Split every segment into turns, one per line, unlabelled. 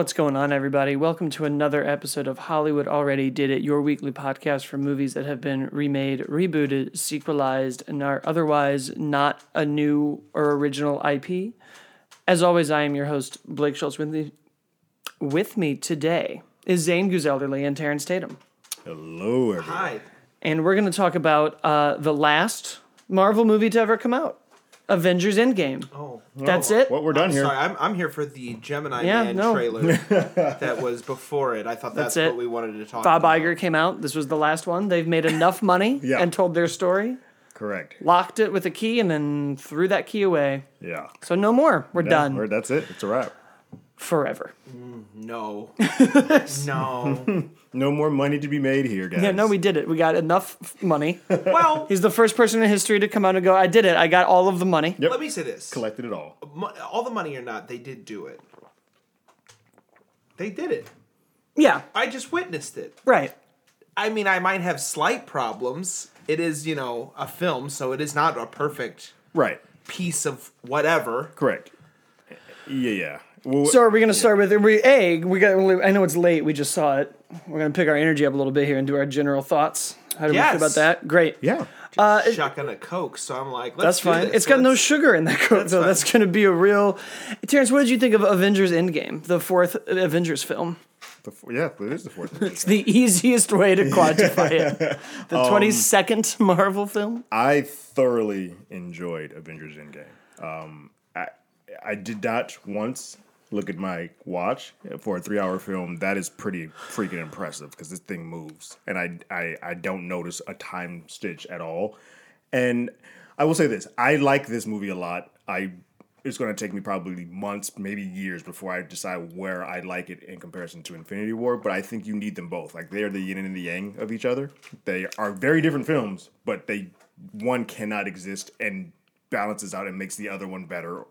What's going on, everybody? Welcome to another episode of Hollywood Already Did It, your weekly podcast for movies that have been remade, rebooted, sequelized, and are otherwise not a new or original IP. As always, I am your host, Blake Schultz. With me, with me today is Zane Guzelderly and Terrence Tatum.
Hello, everyone.
Hi.
And we're going to talk about uh, the last Marvel movie to ever come out Avengers Endgame.
Oh,
That's it?
Well, we're done
I'm
here.
sorry. I'm, I'm here for the Gemini
Yeah,
Man
no.
trailer that was before it. I thought that's,
That's it.
what we wanted to talk
Bob
about.
Iger came out. This was the last one. They've made enough money
Yeah.
and told their story,
Correct.
locked it with a key, and then threw that key away.
Yeah.
So no more. We're
Yeah,
done
we're- that's it. It's a wrap.
forever.
Mm, no. no.
No more money to be made here, guys.
Yeah, no, we did it. We got enough money.
Well,
He's the first person in history to come out and go, I did it. I got all of the money.
Yep.
let me say this.
collected it all.
Mo- All the money or not, they did do it. They did it.
Yeah,
I just witnessed it.
right.
I mean, I might have slight problems. It is, you know, a film, so it is not a perfect
Right.
piece of whatever.
Correct. Yeah, yeah. Well,
So are we going to start with, are we, A, we got, I know it's late. We just saw it. We're going to pick our energy up a little bit here and do our general thoughts. How do we feel about that? Great.
yeah.
Uh, it-
Shotgun a Coke, so I'm like,
That's
let's do
fine.
this.
It's got no
Let's-
sugar in that Coke,
That's
though.
fine.
That's going to be a real. Terrence, what did you think of Avengers Endgame, the fourth Avengers film?
The, f- yeah, it is the fourth.
It's the easiest way to quantify it. The
Um,
22nd Marvel film?
I thoroughly enjoyed Avengers Endgame. Um, I, I did not once look at my watch for a three-hour film. That is pretty freaking impressive because this thing moves, and I, I I don't notice a time stitch at all. And I will say this: I like this movie a lot. I it's going to take me probably months, maybe years, before I decide where I like it in comparison to Infinity War. But I think you need them both. Like they are the yin and the yang of each other. They are very different films, but they one cannot exist and balances out and makes the other one better.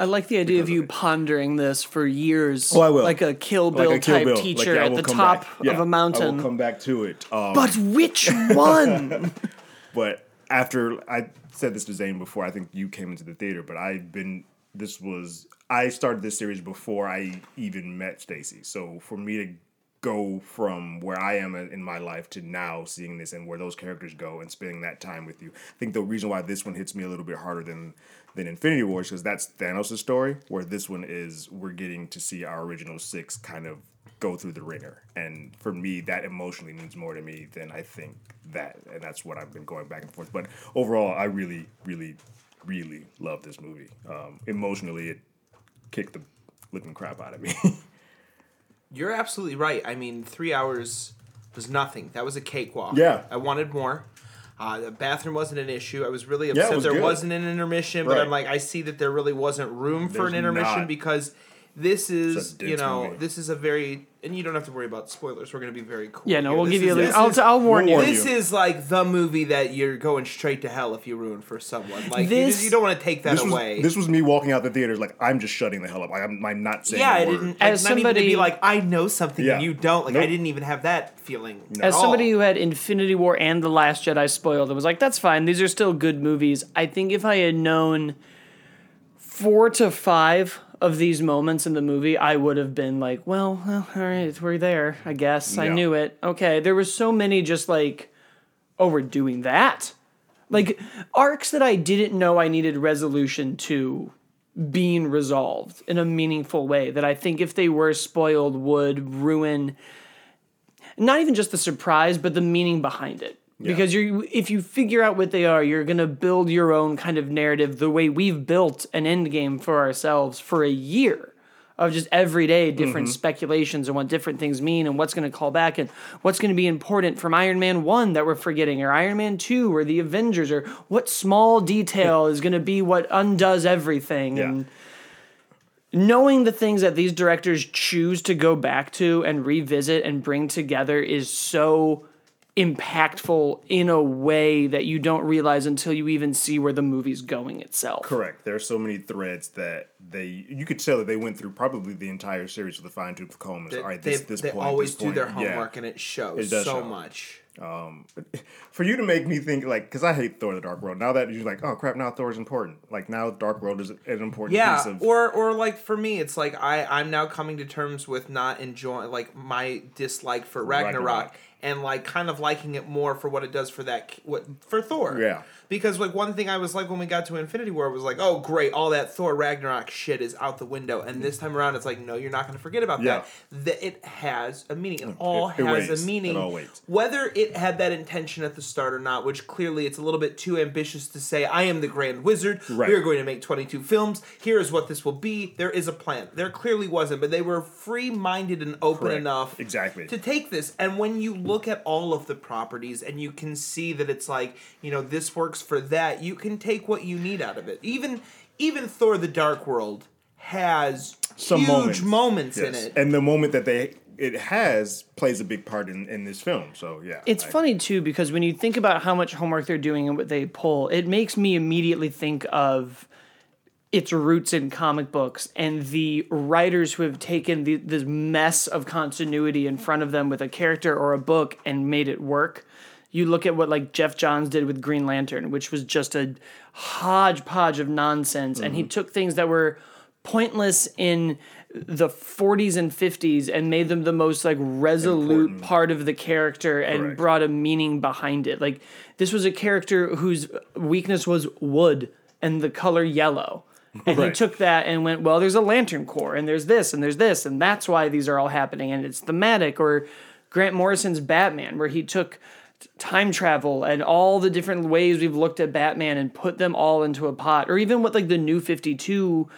I like the idea of you pondering this for years.
Oh, I will.
Like a Kill Bill
Like a Kill
type
Bill. Like,
teacher
yeah,
at the top.
Yeah,
of a mountain.
I will come back to it. Um,
but which one?
But after I said this to Zane before, I think you came into the theater. But I've been. This was I started this series before I even met Stacy. So for me to go from where I am in my life to now seeing this and where those characters go and spending that time with you, I think the reason why this one hits me a little bit harder than than Infinity Wars because that's Thanos' story. Where this one is, we're getting to see our original six kind of go through the ringer. And for me, that emotionally means more to me than I think that. And that's what I've been going back and forth. But overall, I really, really, really love this movie. Um, emotionally, it kicked the living crap out of me.
You're absolutely right. I mean, three hours was nothing. That was a cakewalk.
Yeah.
I wanted more. Uh, the bathroom wasn't an issue. I was really upset
was
there
good.
wasn't an intermission, but
Right.
I'm like, I see that there really wasn't room for
There's
an intermission
not.
because this is, you know,
movie.
this is a very, and you don't have to worry about spoilers. We're going to be very cool.
yeah, no,
here.
we'll
This
give you a
is-
little.
this
I'll,
is-
I'll warn
we'll
you.
warn
This is like the movie that you're going straight to hell if you ruin for someone. Like you,
This-
just, you don't want to take that
this was
away.
this was me walking out the theaters like I'm just shutting the hell up. Like, I'm, I'm not saying
yeah,
a
I didn't. Like,
As
not even to
somebody-
be like, I know something
Yeah.
and you don't. Like, I didn't even have that feeling.
As
at
somebody
all.
who had Infinity War and The Last Jedi spoiled, it was like, that's fine. These are still good movies. I think if I had known four to five of these moments in the movie, I would have been like, well, well all right, we're there, I guess. I knew it. Okay. There was so many just like, oh, we're doing that. Like arcs that I didn't know I needed resolution to being resolved in a meaningful way that I think if they were spoiled would ruin not even just the surprise, but the meaning behind it. Because you, if you figure out what they are, you're gonna build your own kind of narrative the way we've built an end game for ourselves for a year of just everyday different mm-hmm. speculations and what different things mean and what's gonna call back and what's gonna be important from Iron Man one that we're forgetting or Iron Man two or the Avengers or what small detail is gonna be what undoes everything
Yeah.
and knowing the things that these directors choose to go back to and revisit and bring together is so impactful in a way that you don't realize until you even see where the movie's going itself.
Correct. There are so many threads that they you could tell that they went through probably the entire series with a fine tooth comb. It's,
They,
All right,
they,
this this
they
point,
always
this
do
point.
their
Yeah.
homework, and it shows
It does
so
show.
much.
Um, for you to make me think like, because I hate Thor: The Dark World. Now that you're like, oh crap, now Thor is important. Like now, Dark World is an important piece
Yeah,
of.
or or like for me, it's like I I'm now coming to terms with not enjoying like my dislike for Ragnarok,
Ragnarok.
And like kind of liking it more for what it does for that what for Thor.
Yeah.
Because like one thing I was like when we got to Infinity War was like, oh great, all that Thor Ragnarok shit is out the window, and this time around it's like, no, you're not going to forget about
Yeah.
that. That it has a meaning. It all
it
has
weighs.
a meaning.
It.
Whether it had that intention at the start or not, which clearly it's a little bit too ambitious to say, I am the Grand Wizard.
Right.
We are going to make 22 films. Here is what this will be. There is a plan. There clearly wasn't, but they were free minded and open
Correct.
enough
Exactly.
to take this. And when you look at all of the properties and you can see that it's like, you know, this works for that, you can take what you need out of it. Even even Thor the Dark World has
some
huge
moments,
moments, in it.
and the moment that they it has plays a big part in, in this film. So yeah,
It's
I-
funny too because when you think about how much homework they're doing and what they pull, it makes me immediately think of its roots in comic books and the writers who have taken the, this mess of continuity in front of them with a character or a book and made it work. You look at what like Geoff Johns did with Green Lantern, which was just a hodgepodge of nonsense, and he mm-hmm. took things that were pointless in the 40s and 50s and made them the most like resolute
Important.
part of the character and
Correct.
brought a meaning behind it. Like this was a character whose weakness was wood and the color yellow. And he took that and went, well, there's a lantern Corps and there's this and there's this and that's why these are all happening and it's thematic or Grant Morrison's Batman where he took time travel and all the different ways we've looked at Batman and put them all into a pot or even what like the new 52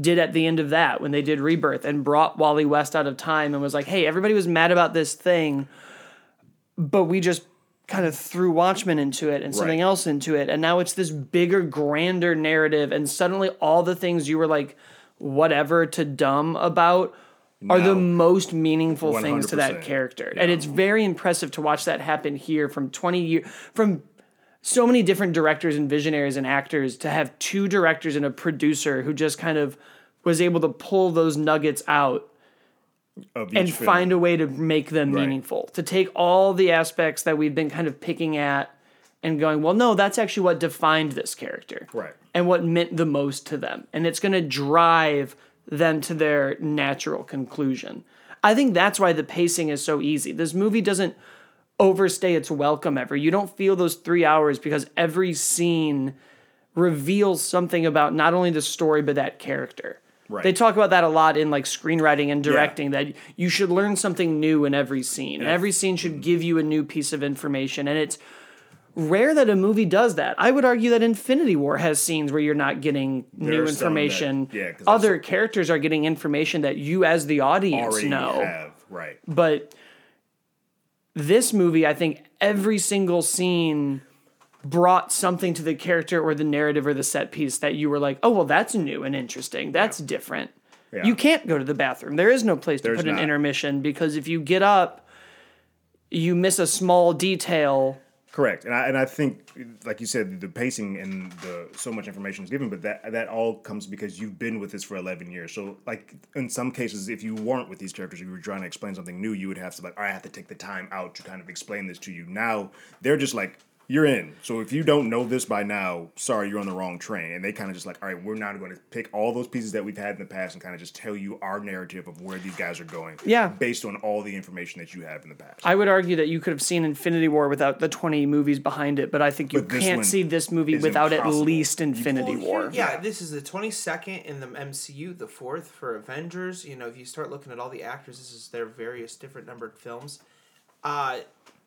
did at the end of that when they did Rebirth and brought Wally West out of time and was like, hey, everybody was mad about this thing, but we just kind of threw Watchmen into it and something
Right.
else into it. And now it's this bigger, grander narrative. And suddenly all the things you were like, whatever to dumb about are the most meaningful things to that
100%.
character. And it's very impressive to watch that happen here from 20 years, from so many different directors and visionaries and actors to have two directors and a producer who just kind of was able to pull those nuggets out
of
and
film.
find a way to make them
Right.
meaningful. To take all the aspects that we've been kind of picking at and going, well, no, that's actually what defined this character.
Right.
And what meant the most to them. And it's going to drive them to their natural conclusion. I think that's why the pacing is so easy. This movie doesn't overstay its welcome ever. You don't feel those three hours because every scene reveals something about not only the story but that character.
Right.
They talk about that a lot in like screenwriting and directing that you should learn something new in every scene. And every scene should mm-hmm. give you a new piece of information and it's rare that a movie does that. I would argue that Infinity War has scenes where you're not getting new
are some that-
information. Other characters are getting information that you as the audience
already
know
have right.
but this movie i think every single scene brought something to the character or the narrative or the set piece that you were like oh well that's new and interesting that's different
Yeah.
you can't go to the bathroom there is no place to
There's
put an intermission because if you get up you miss a small detail
Correct, and I and I think, like you said, the pacing and the so much information is given, but that that all comes because you've been with this for eleven years. So, like in some cases, if you weren't with these characters, if you were trying to explain something new, you would have to like, I have to take the time out to kind of explain this to you. Now they're just like, you're in. So if you don't know this by now, sorry, you're on the wrong train. And they kind of just like, all right, we're now going to pick all those pieces that we've had in the past and kind of just tell you our narrative of where these guys are going.
Yeah.
based on all the information that you have in the past.
i would argue that you could have seen infinity war without the 20 movies behind it but i think you can't see this movie
is
without at least infinity
Well,
war
here- yeah, this is the 22nd in the MCU, the fourth for Avengers. You know, if you start looking at all the actors, this is their various different numbered films. Uh,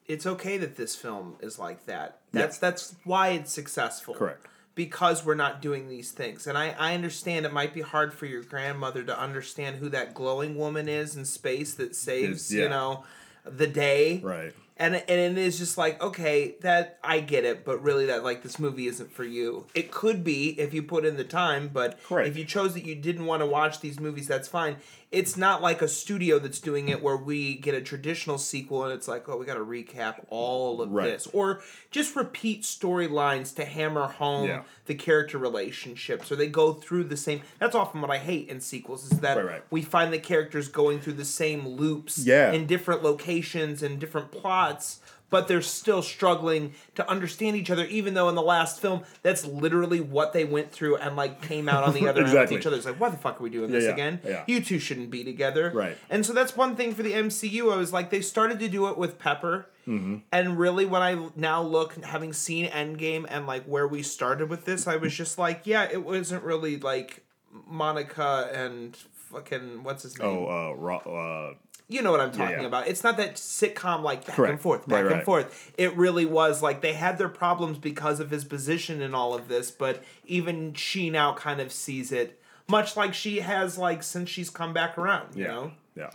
it's okay that this film is like that. That's that's why it's successful.
Correct.
Because we're not doing these things. And I, I understand it might be hard for your grandmother to understand who that glowing woman is in space that saves,
yeah.
you know, the day.
Right.
and and it is just like okay that I get it, but really that like this movie isn't for you. It could be if you put in the time, but
Correct.
if you chose that you didn't want to watch these movies, that's fine. It's not like a studio that's doing it where we get a traditional sequel and it's like oh we got to recap all of
Right.
this or just repeat storylines to hammer home
Yeah.
the character relationships or they go through the same. That's often what I hate in sequels is that
Right, right.
we find the characters going through the same loops
Yeah.
in different locations and different plots, but they're still struggling to understand each other, even though in the last film, that's literally what they went through and like came out on the other end
Exactly.
with each other. It's like, why the fuck are we doing this
yeah,
again?
yeah.
You two shouldn't be together.
Right.
And so that's one thing for the MCU. I was like, they started to do it with Pepper.
Mm-hmm.
And really, when I now look, having seen Endgame and like where we started with this, I was just like, yeah, it wasn't really like Monica and fucking what's his name?
Oh, uh, Ro- uh,
you know what I'm talking
yeah.
about. It's not that sitcom like back
Correct.
and forth, back
Right,
and forth. It really was like they had their problems because of his position in all of this, but even she now kind of sees it, much like she has like since she's come back around. You
yeah,
know.
yeah.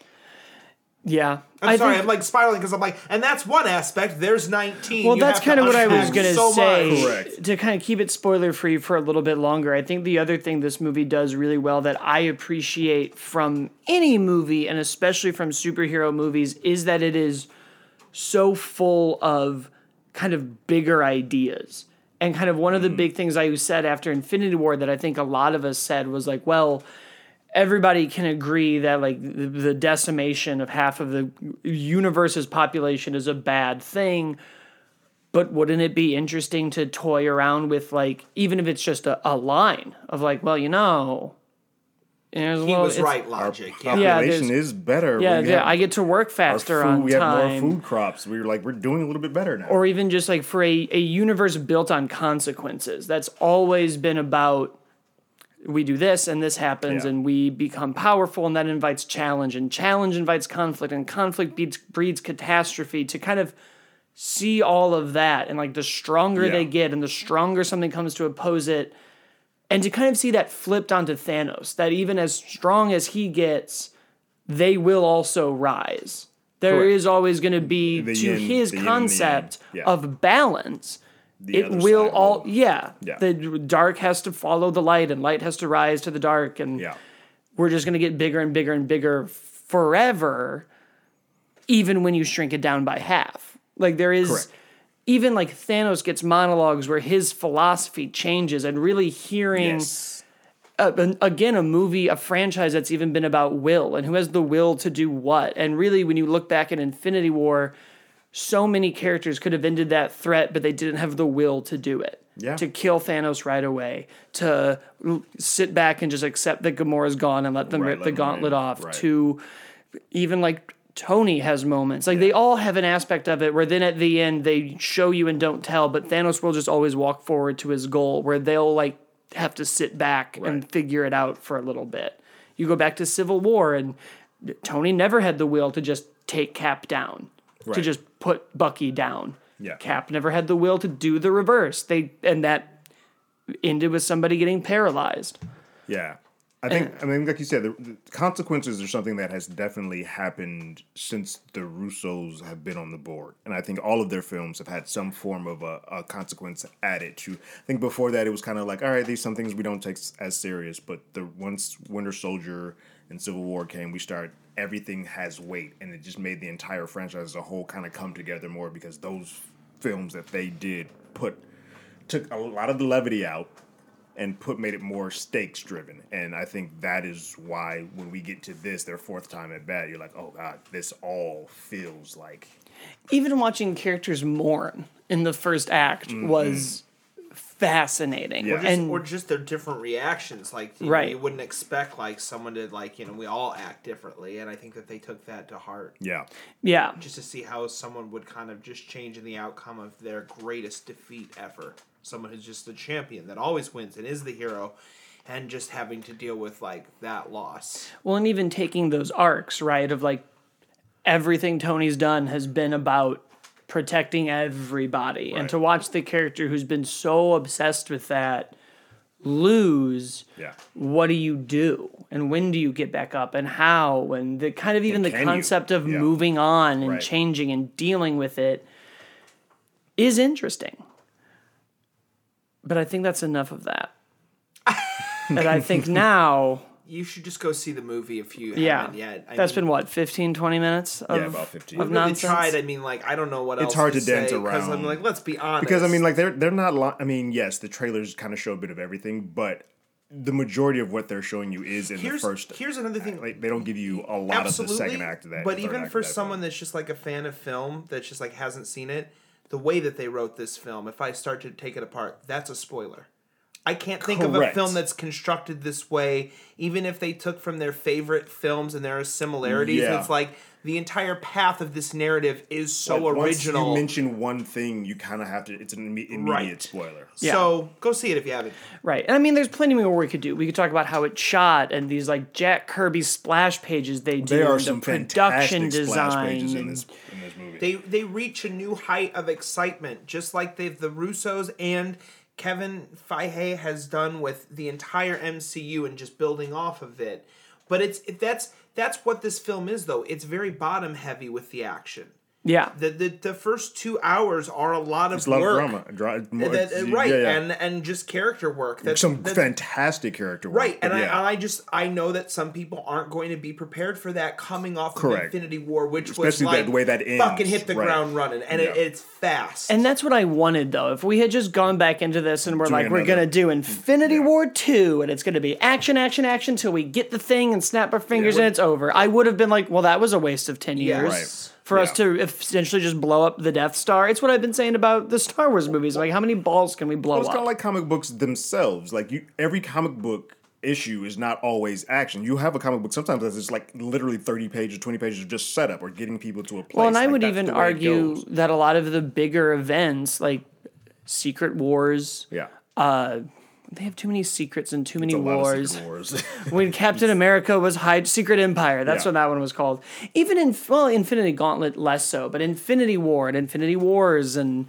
Yeah.
I'm
I
sorry,
think-
I'm like spiraling because I'm like, and that's one aspect. There's 19.
Well,
You
that's kind of what I was going to
so
say.
Correct.
To kind of keep it spoiler free for a little bit longer, I think the other thing this movie does really well that I appreciate from any movie, and especially from superhero movies, is that it is so full of kind of bigger ideas. And kind of one of the mm-hmm. big things I said after Infinity War that I think a lot of us said was like, well, everybody can agree that like the, the decimation of half of the universe's population is a bad thing but wouldn't it be interesting to toy around with like even if it's just a, a line of like well you know and
He was right, logic. Yeah.
Yeah,
Population
there's-
is better.
yeah, yeah
have
i get to work faster
food-
on
we have more food crops. We're like we're doing a little bit better now.
or even just like for a, a universe built on consequences that's always been about we do this and this happens
Yeah.
and we become powerful and that invites challenge and challenge invites conflict and conflict breeds, breeds catastrophe to kind of see all of that and like the stronger
Yeah.
they get and the stronger something comes to oppose it and to kind of see that flipped onto Thanos that even as strong as he gets they will also rise There is
Correct.
always going to be
The
to
yin-
his
the yin and the yang.
concept
Yeah.
of balance it will all
will-
yeah,
Yeah.
the dark has to follow the light and light has to rise to the dark and
yeah.
we're just going to get bigger and bigger and bigger forever even when you shrink it down by half like there is
Correct.
even like thanos gets monologues where his philosophy changes and really hearing
Yes.
uh, again a movie a franchise that's even been about will and who has the will to do what and really when you look back at infinity war so many characters could have ended that threat but they didn't have the will to do it
Yeah.
to kill thanos right away to sit back and just accept that gamora's gone and let them
Right,
rip
let
the gauntlet off
Right.
to even like Tony has moments. Like they all have an aspect of it where then at the end they show you and don't tell, but Thanos will just always walk forward to his goal where they'll like have to sit back and figure it out for a little bit. You go back to Civil War and Tony never had the will to just take Cap down, to just put Bucky down.
Yeah.
Cap never had the will to do the reverse. They and that ended with somebody getting paralyzed.
Yeah. I think, I mean, like you said, the, the consequences are something that has definitely happened since the Russos have been on the board. And I think all of their films have had some form of a, a consequence added to. I think before that, it was kind of like, all right, these some things we don't take as serious. But the once Winter Soldier and Civil War came, we start, everything has weight. And it just made the entire franchise as a whole kind of come together more because those films that they did put, took a lot of the levity out and put made it more stakes driven. And I think that is why when we get to this, their fourth time at bat, you're like, oh god, this all feels like
even watching characters mourn in the first act mm-hmm. was fascinating.
Yeah.
Or just,
And
or just their different reactions. Like you, know,
Right.
you wouldn't expect like someone to like you know we all act differently, and I think that they took that to heart
yeah,
yeah,
just to see how someone would kind of just change in the outcome of their greatest defeat ever. Someone who's just the champion that always wins and is the hero, and just having to deal with like that loss.
well, and even taking those arcs, right, of like everything Tony's done has been about protecting everybody, and to watch the character who's been so obsessed with that lose,
Yeah.
what do you do? And when do you get back up and how? And the kind of even the
can you?
concept of
Yeah.
moving on and
Right.
changing and dealing with it is interesting. But I think that's enough of that. and I think now,
You should just go see the movie if you
yeah,
haven't yet. I
that's
mean,
been what, 15, 20 minutes? Of,
Yeah, about 15.
Of
we really
nonsense?
tried. I mean, like I don't know what else.
It's hard to
say,
dance
because I'm
around.
like, let's be honest.
Because I mean, like they're they're not. Li- I mean, yes, the trailers kind of show a bit of everything, but the majority of what they're showing you is in
here's
the first.
here's another thing.
Like they don't give you a lot of the second act of that.
But even for
that
someone
film.
that's just like a fan of film, that's just like hasn't seen it, the way that they wrote this film, if I start to take it apart, that's a spoiler. I can't think of a film that's constructed this way, even if they took from their favorite films and there are similarities.
Yeah.
It's like the entire path of this narrative is so
Like, once you mention one thing, you kind of have to. It's an imme- immediate
Right.
spoiler.
So go see it if you haven't.
Right. And I mean, there's plenty more we could do. We could talk about how it shot and these like Jack Kirby splash pages they do.
There are
and
some
production
fantastic splash
design.
pages in this in this movie.
they they reach a new height of excitement, just like they've the Russos and Kevin Feige has done with the entire MCU and just building off of it. But it's that's that's what this film is, though. It's very bottom heavy with the action.
Yeah.
The the, the first two hours are a lot of
It's a lot
work.
of drama. Dra- more-
That-
it's-
right,
yeah, yeah.
and and just character work. That's,
some
that's,
fantastic character work.
Right, and
but
I, and I just I know that some people aren't going to be prepared for that coming off
Correct.
of Infinity War, which was
Especially that-
like
the way that ends,
fucking hit the
right.
ground running, and it, it's fast.
And that's what I wanted though. If we had just gone back into this and we're
Doing
like, we're gonna do Infinity
Yeah.
War 2 and it's gonna be action, action, action till we get the thing and snap our fingers
Yeah.
and it's over, I would have been like, well, that was a waste of 10 years.
Yes.
For us to essentially just blow up the Death Star. It's what I've been saying about the Star Wars movies. Like, how many balls can we blow
Well, it's
up?
kind of like comic books themselves. Like you, every comic book issue is not always action. You have a comic book sometimes that's just like literally thirty pages, twenty pages of just setup or getting people to a place.
Well, and I
Like,
would even
the way it
argue that a lot of the bigger events, like Secret Wars,
yeah, uh,
they have too many secrets and too many
a lot of
wars.
Wars.
when Captain America was Hide Secret Empire, that's
Yeah.
what that one was called. Even in well, Infinity Gauntlet less so, but Infinity War and Infinity Wars and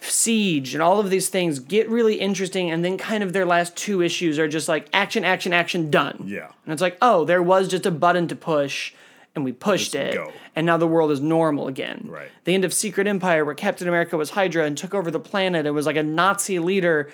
Siege and all of these things get really interesting, and then kind of their last two issues are just like action, action, action, done.
Yeah.
and it's like, oh, there was just a button to push, and we pushed
Let's
it,
go.
and now the world is normal again.
Right.
The end of Secret Empire, where Captain America was Hydra and took over the planet and was like a Nazi leader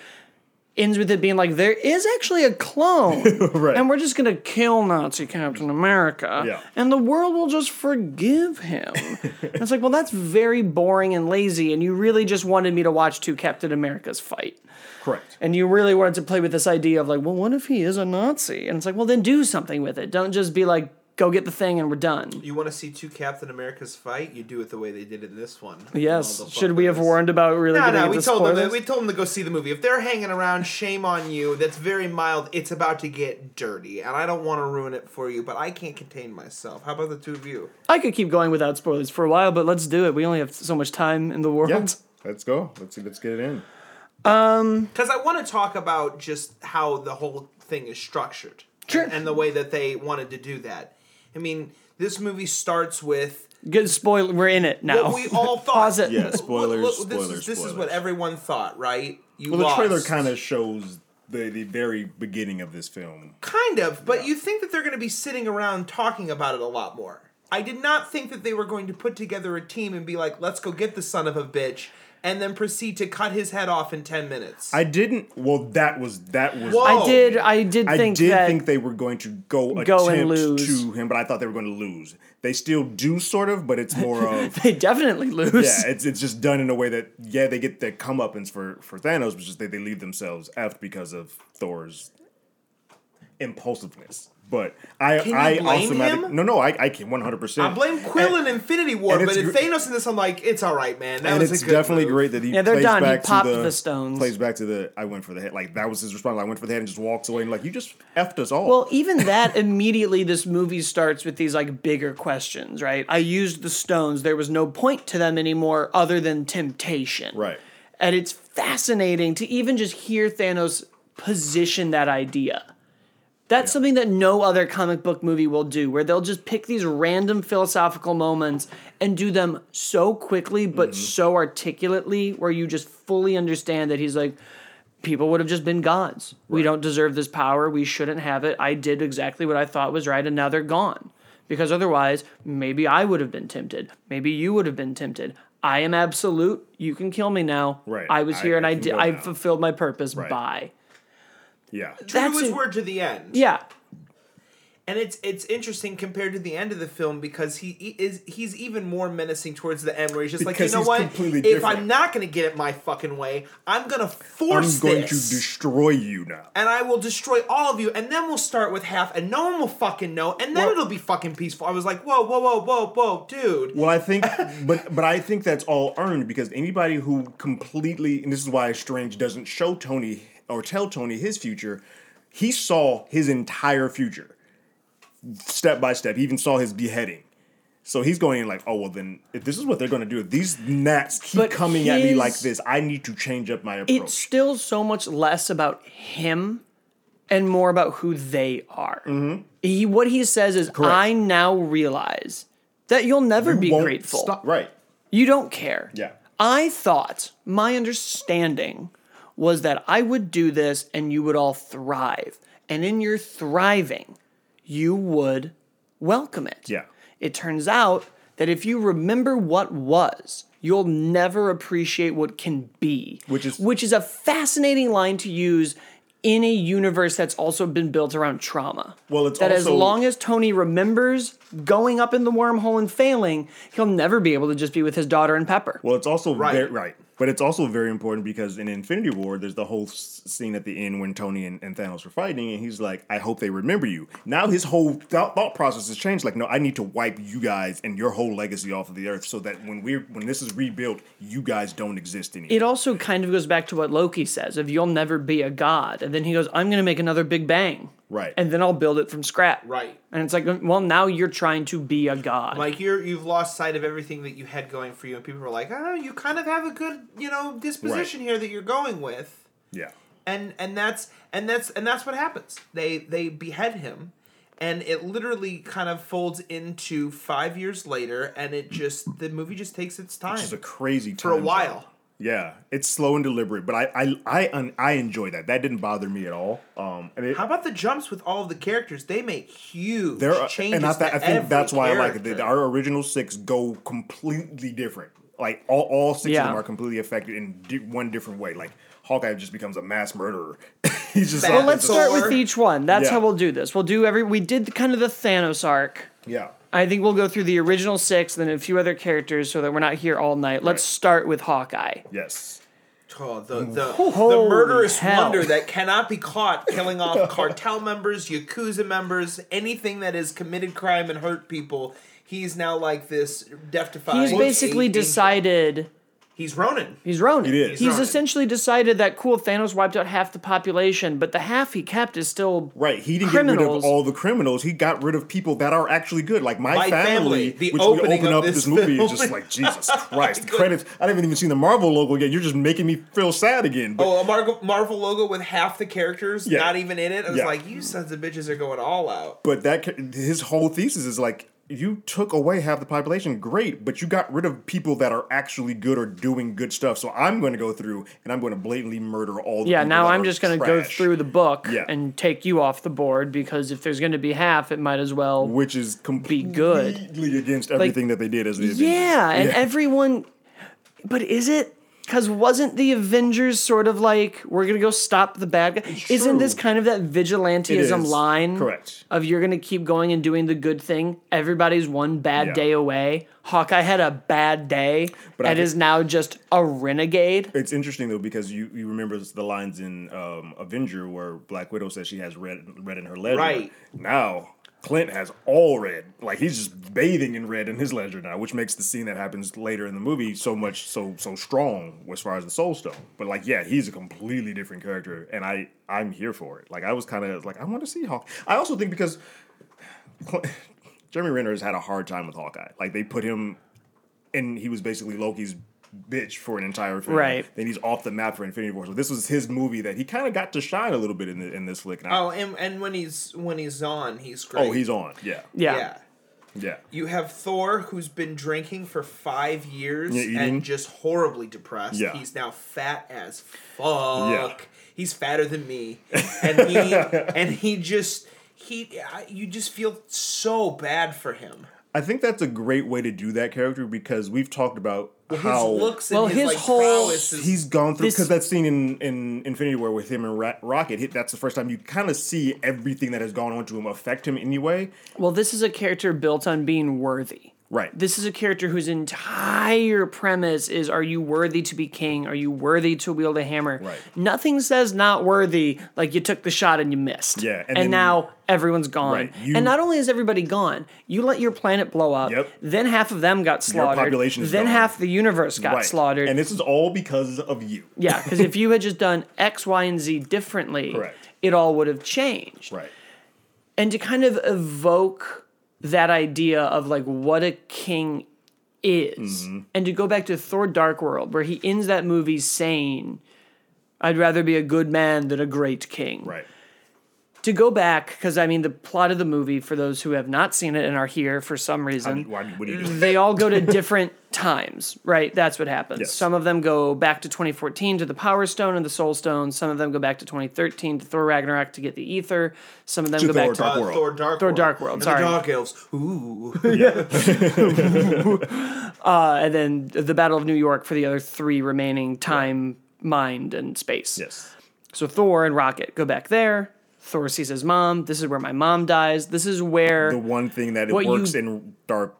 ends with it being like there is actually a clone
Right.
and we're just gonna kill nazi captain america
Yeah.
and the world will just forgive him it's like well that's very boring and lazy and you really just wanted me to watch two captain americas fight
Correct.
and you really wanted to play with this idea of like well what if he is a nazi and it's like well then do something with it don't just be like go get the thing and we're done
you want to see two Captain Americas fight? You do it the way they did in this one.
yes should we have
Motherfuckers.
warned about really
No,
getting
no,
into
we told them.
spoilers?
To, we told them to go see the movie. If they're hanging around, shame on you. That's very mild. It's about to get dirty, and I don't want to ruin it for you, but I can't contain myself. How about the two of you?
I could keep going without spoilers for a while, but let's do it. We only have so much time in the world.
Yeah, let's go. Let's let's get it in.
Um, Because I want to talk about just how the whole thing is structured,
Sure.
and, and the way that they wanted to do that. I mean, this movie starts with
Good spoiler. We're in it now.
what we all thought.
Pause it.
Yeah, spoilers,
Look, look, this
spoilers,
is, this is what everyone thought, right? You
Well, the trailer kind of shows the the very beginning of this film.
Kind of, but you think that they're going to be sitting around talking about it a lot more. I did not think that they were going to put together a team and be like, let's go get the son of a bitch, and then proceed to cut his head off in 10 minutes.
I didn't. Well, that was that was.
Whoa.
I did. I did
I
think
did
that.
think they were going to go,
Go and lose.
to him, but I thought they were going to lose. They still do, sort of, but it's more of
they definitely lose.
yeah, it's it's just done in a way that yeah, they get their comeuppance for for Thanos, but just they, they leave themselves effed because of Thor's impulsiveness. But I
Can you
I
blame
also mad-
him?
no no I I can one hundred percent.
I blame Quill in Infinity War,
and
but in Thanos in this, I'm like, it's all right, man. That
and
was
it's
a good
definitely
move.
great that he
Yeah, they're
plays
done. He
back
popped
to the,
the stones.
Plays back to the I went for the head. Like that was his response. I went for the head and just walks away and like you just effed us all.
Well, even that immediately, this movie starts with these like bigger questions, right? I used the stones. There was no point to them anymore other than temptation.
right.
And it's fascinating to even just hear Thanos position that idea. That's something that no other comic book movie will do, where they'll just pick these random philosophical moments and do them so quickly but mm-hmm. so articulately, where you just fully understand that he's like, people would have just been gods. We don't deserve this power. We shouldn't have it. I did exactly what I thought was right, and now they're gone. Because otherwise, maybe I would have been tempted. Maybe you would have been tempted. I am absolute. You can kill me now.
Right.
I was
I-
here and
I
I did. I fulfilled my purpose.
Right.
Bye.
Yeah.
True
That's
to his
it.
word to the end.
Yeah.
and it's it's interesting compared to the end of the film because he, he is he's even more menacing towards the end where he's just
Because
like you know what
completely
if
different.
i'm not going to get it my fucking way i'm going to force I'm
going
this
to destroy you now.
and i will destroy all of you and then we'll start with half and no one will fucking know and then
Well-
it'll be fucking peaceful i was like whoa whoa whoa whoa whoa dude
Well, I think, but but I think that's all earned because anybody who completely, and this is why Strange doesn't show Tony or tell Tony his future. He saw his entire future, step by step. He even saw his beheading. So he's going in like, oh well, then if this is what they're going to do, if these gnats keep
But
coming at me like this, I need to change up my approach.
It's still so much less about him and more about who they are. Mm-hmm. He, what he says is, I now realize that you'll never be grateful.
stop- right?
You don't care.
Yeah.
I thought my understanding was that I would do this and you would all thrive. And in your thriving, you would welcome it.
Yeah.
It turns out that if you remember what was, you'll never appreciate what can be.
Which is-
which is a fascinating line to use in a universe that's also been built around trauma.
Well, it's
that as long as Tony remembers going up in the wormhole and failing, he'll never be able to just be with his daughter and Pepper.
Well, it's also
Right.
very right, but it's also very important because in Infinity War, there's the whole scene at the end when Tony and, and Thanos were fighting, and he's like, "I hope they remember you." Now his whole thought, thought process has changed. Like, no, I need to wipe you guys and your whole legacy off of the earth, so that when we're when this is rebuilt, you guys don't exist anymore.
it also kind of goes back to what Loki says of you'll never be a god. And then he goes, I'm going to make another Big Bang.
Right.
And then I'll build it from scratch.
Right.
And it's like, well, now you're trying to be a god.
like you're you've lost sight of everything that you had going for you and people are like oh you kind of have a good you know disposition here that you're going with
yeah,
and and that's and that's and that's what happens. They they behead him, and it literally kind of folds into five years later, and it just the movie just takes its time
is a crazy time
for a while.
Yeah, it's slow and deliberate, but I I I, un- I enjoy that. That didn't bother me at all. Um, and it,
How about the jumps with all of the characters? They make huge
There are,
changes.
and I, th-
to
I think
every
that's why I like it. Our original six go completely different. Like all, all six
Yeah.
of them are completely affected in di- one different way. Like Hawkeye just becomes a mass murderer. He's just
Well,
like,
let's start with each one. That's
Yeah.
how we'll do this. We'll do every. We did kind of the Thanos arc.
Yeah,
I think we'll go through the original six, then a few other characters, so that we're not here all night. Let's
Right.
start with Hawkeye.
yes.
Oh, the the, the
Holy
murderous
hell.
wonder that cannot be caught killing off cartel members, yakuza members, anything that has committed crime and hurt people. He's now like this death-defying.
He's basically
angel.
decided
He's Ronin.
he's Ronin.
He is.
He's
Ronin.
essentially decided that cool Thanos wiped out half the population, but the half he kept is still
Right. He didn't get rid
Criminals.
of all the criminals. He got rid of people that are actually good. Like my,
My
family,
Family, the
which
opening
we open
of
up
this
this, movie
film.
is just like Jesus oh Christ. the credits. I haven't even seen the Marvel logo yet. You're just making me feel sad again. But
Oh, a Marvel, Marvel logo with half the characters
Yeah.
not even in it. I was
Yeah.
like, you sons of bitches are going all out.
But that his whole thesis is like you took away half the population, great, but you got rid of people that are actually good or doing good stuff. So I'm going to go through and I'm going to blatantly murder all. the
Yeah, now I'm just going to go through the book
Yeah.
and take you off the board because if there's going to be half, it might as well.
which is completely
good.
against everything that they did as the.
Yeah, and
Yeah.
everyone. But is it? Because wasn't the Avengers sort of like we're gonna go stop the bad guy? Isn't this kind of that
It
vigilanteism line?
Correct.
Of you're gonna keep going and doing the good thing. Everybody's one bad
Yeah.
day away. Hawkeye had a bad day
But I
and
think-
is now just a renegade.
It's interesting though because you, you remember the lines in um, Avenger where Black Widow says she has red red in her ledger.
Right.
now, Clint has all red. Like he's just bathing in red in his ledger now, which makes the scene that happens later in the movie so much so so strong as far as the Soul Stone. But like, yeah, he's a completely different character, and I I'm here for it. Like I was kind of like I want to see Hawk. I also think because Jeremy Renner has had a hard time with Hawkeye. Like they put him, and he was basically Loki's bitch for an entire film.
Right.
Then he's off the map for Infinity War. So this was his movie that he kind of got to shine a little bit in the, in this flick. Now.
Oh, and, and when he's when he's on, he's oh, great.
Oh, he's on. Yeah.
Yeah.
yeah.
Yeah.
You have Thor, who's been drinking for five years
Yeah,
and just horribly depressed.
Yeah.
He's now fat as fuck.
Yeah.
He's fatter than me, and he and he just he. You just feel so bad for him.
I think that's a great way to do that character because we've talked about how
his looks and
Well,
his,
his
like,
whole-
is,
he's gone through because that scene in, in Infinity War with him and Ra- Rocket. he- That's the first time you kind of see everything that has gone on to him affect him anyway.
Well, this is a character built on being worthy.
Right.
This is a character whose entire premise is are you worthy to be king? Are you worthy to wield a hammer?
Right.
Nothing says not worthy like you took the shot and you missed.
Yeah, and
And, now everyone's gone.
Right, you-
and not only is everybody gone, you let your planet blow up.
Yep.
Then half of them got slaughtered.
population's
then
gone.
half the universe got
right.
slaughtered.
and this is all because of you.
yeah, because if you had just done X, Y, and Z differently,
Correct.
it all would have changed.
Right.
and to kind of evoke that idea of like what a king is
Mm-hmm.
and to go back to thor dark world where he ends that movie saying i'd rather be a good man than a great king
Right.
To go back because i mean the plot of the movie for those who have not seen it and are here for some reason
Why, what do you do?
they all go to different times, right? That's what happens.
Yes.
Some of them go back to 2014 to the Power Stone and the Soul Stone. Some of them go back to 2013 to Thor Ragnarok to get the Aether. Some of them
To
go
Thor
back to
Dark
uh,
World.
Thor Dark
Thor
World.
Dark World,
And
sorry.
The Dark Elves. Ooh.
uh, and then the Battle of New York for the other three remaining time, mind, and space.
Yes.
So Thor and Rocket go back there. Thor sees his mom. This is where my mom dies. This is where
The one thing that it
What you-
works in Dark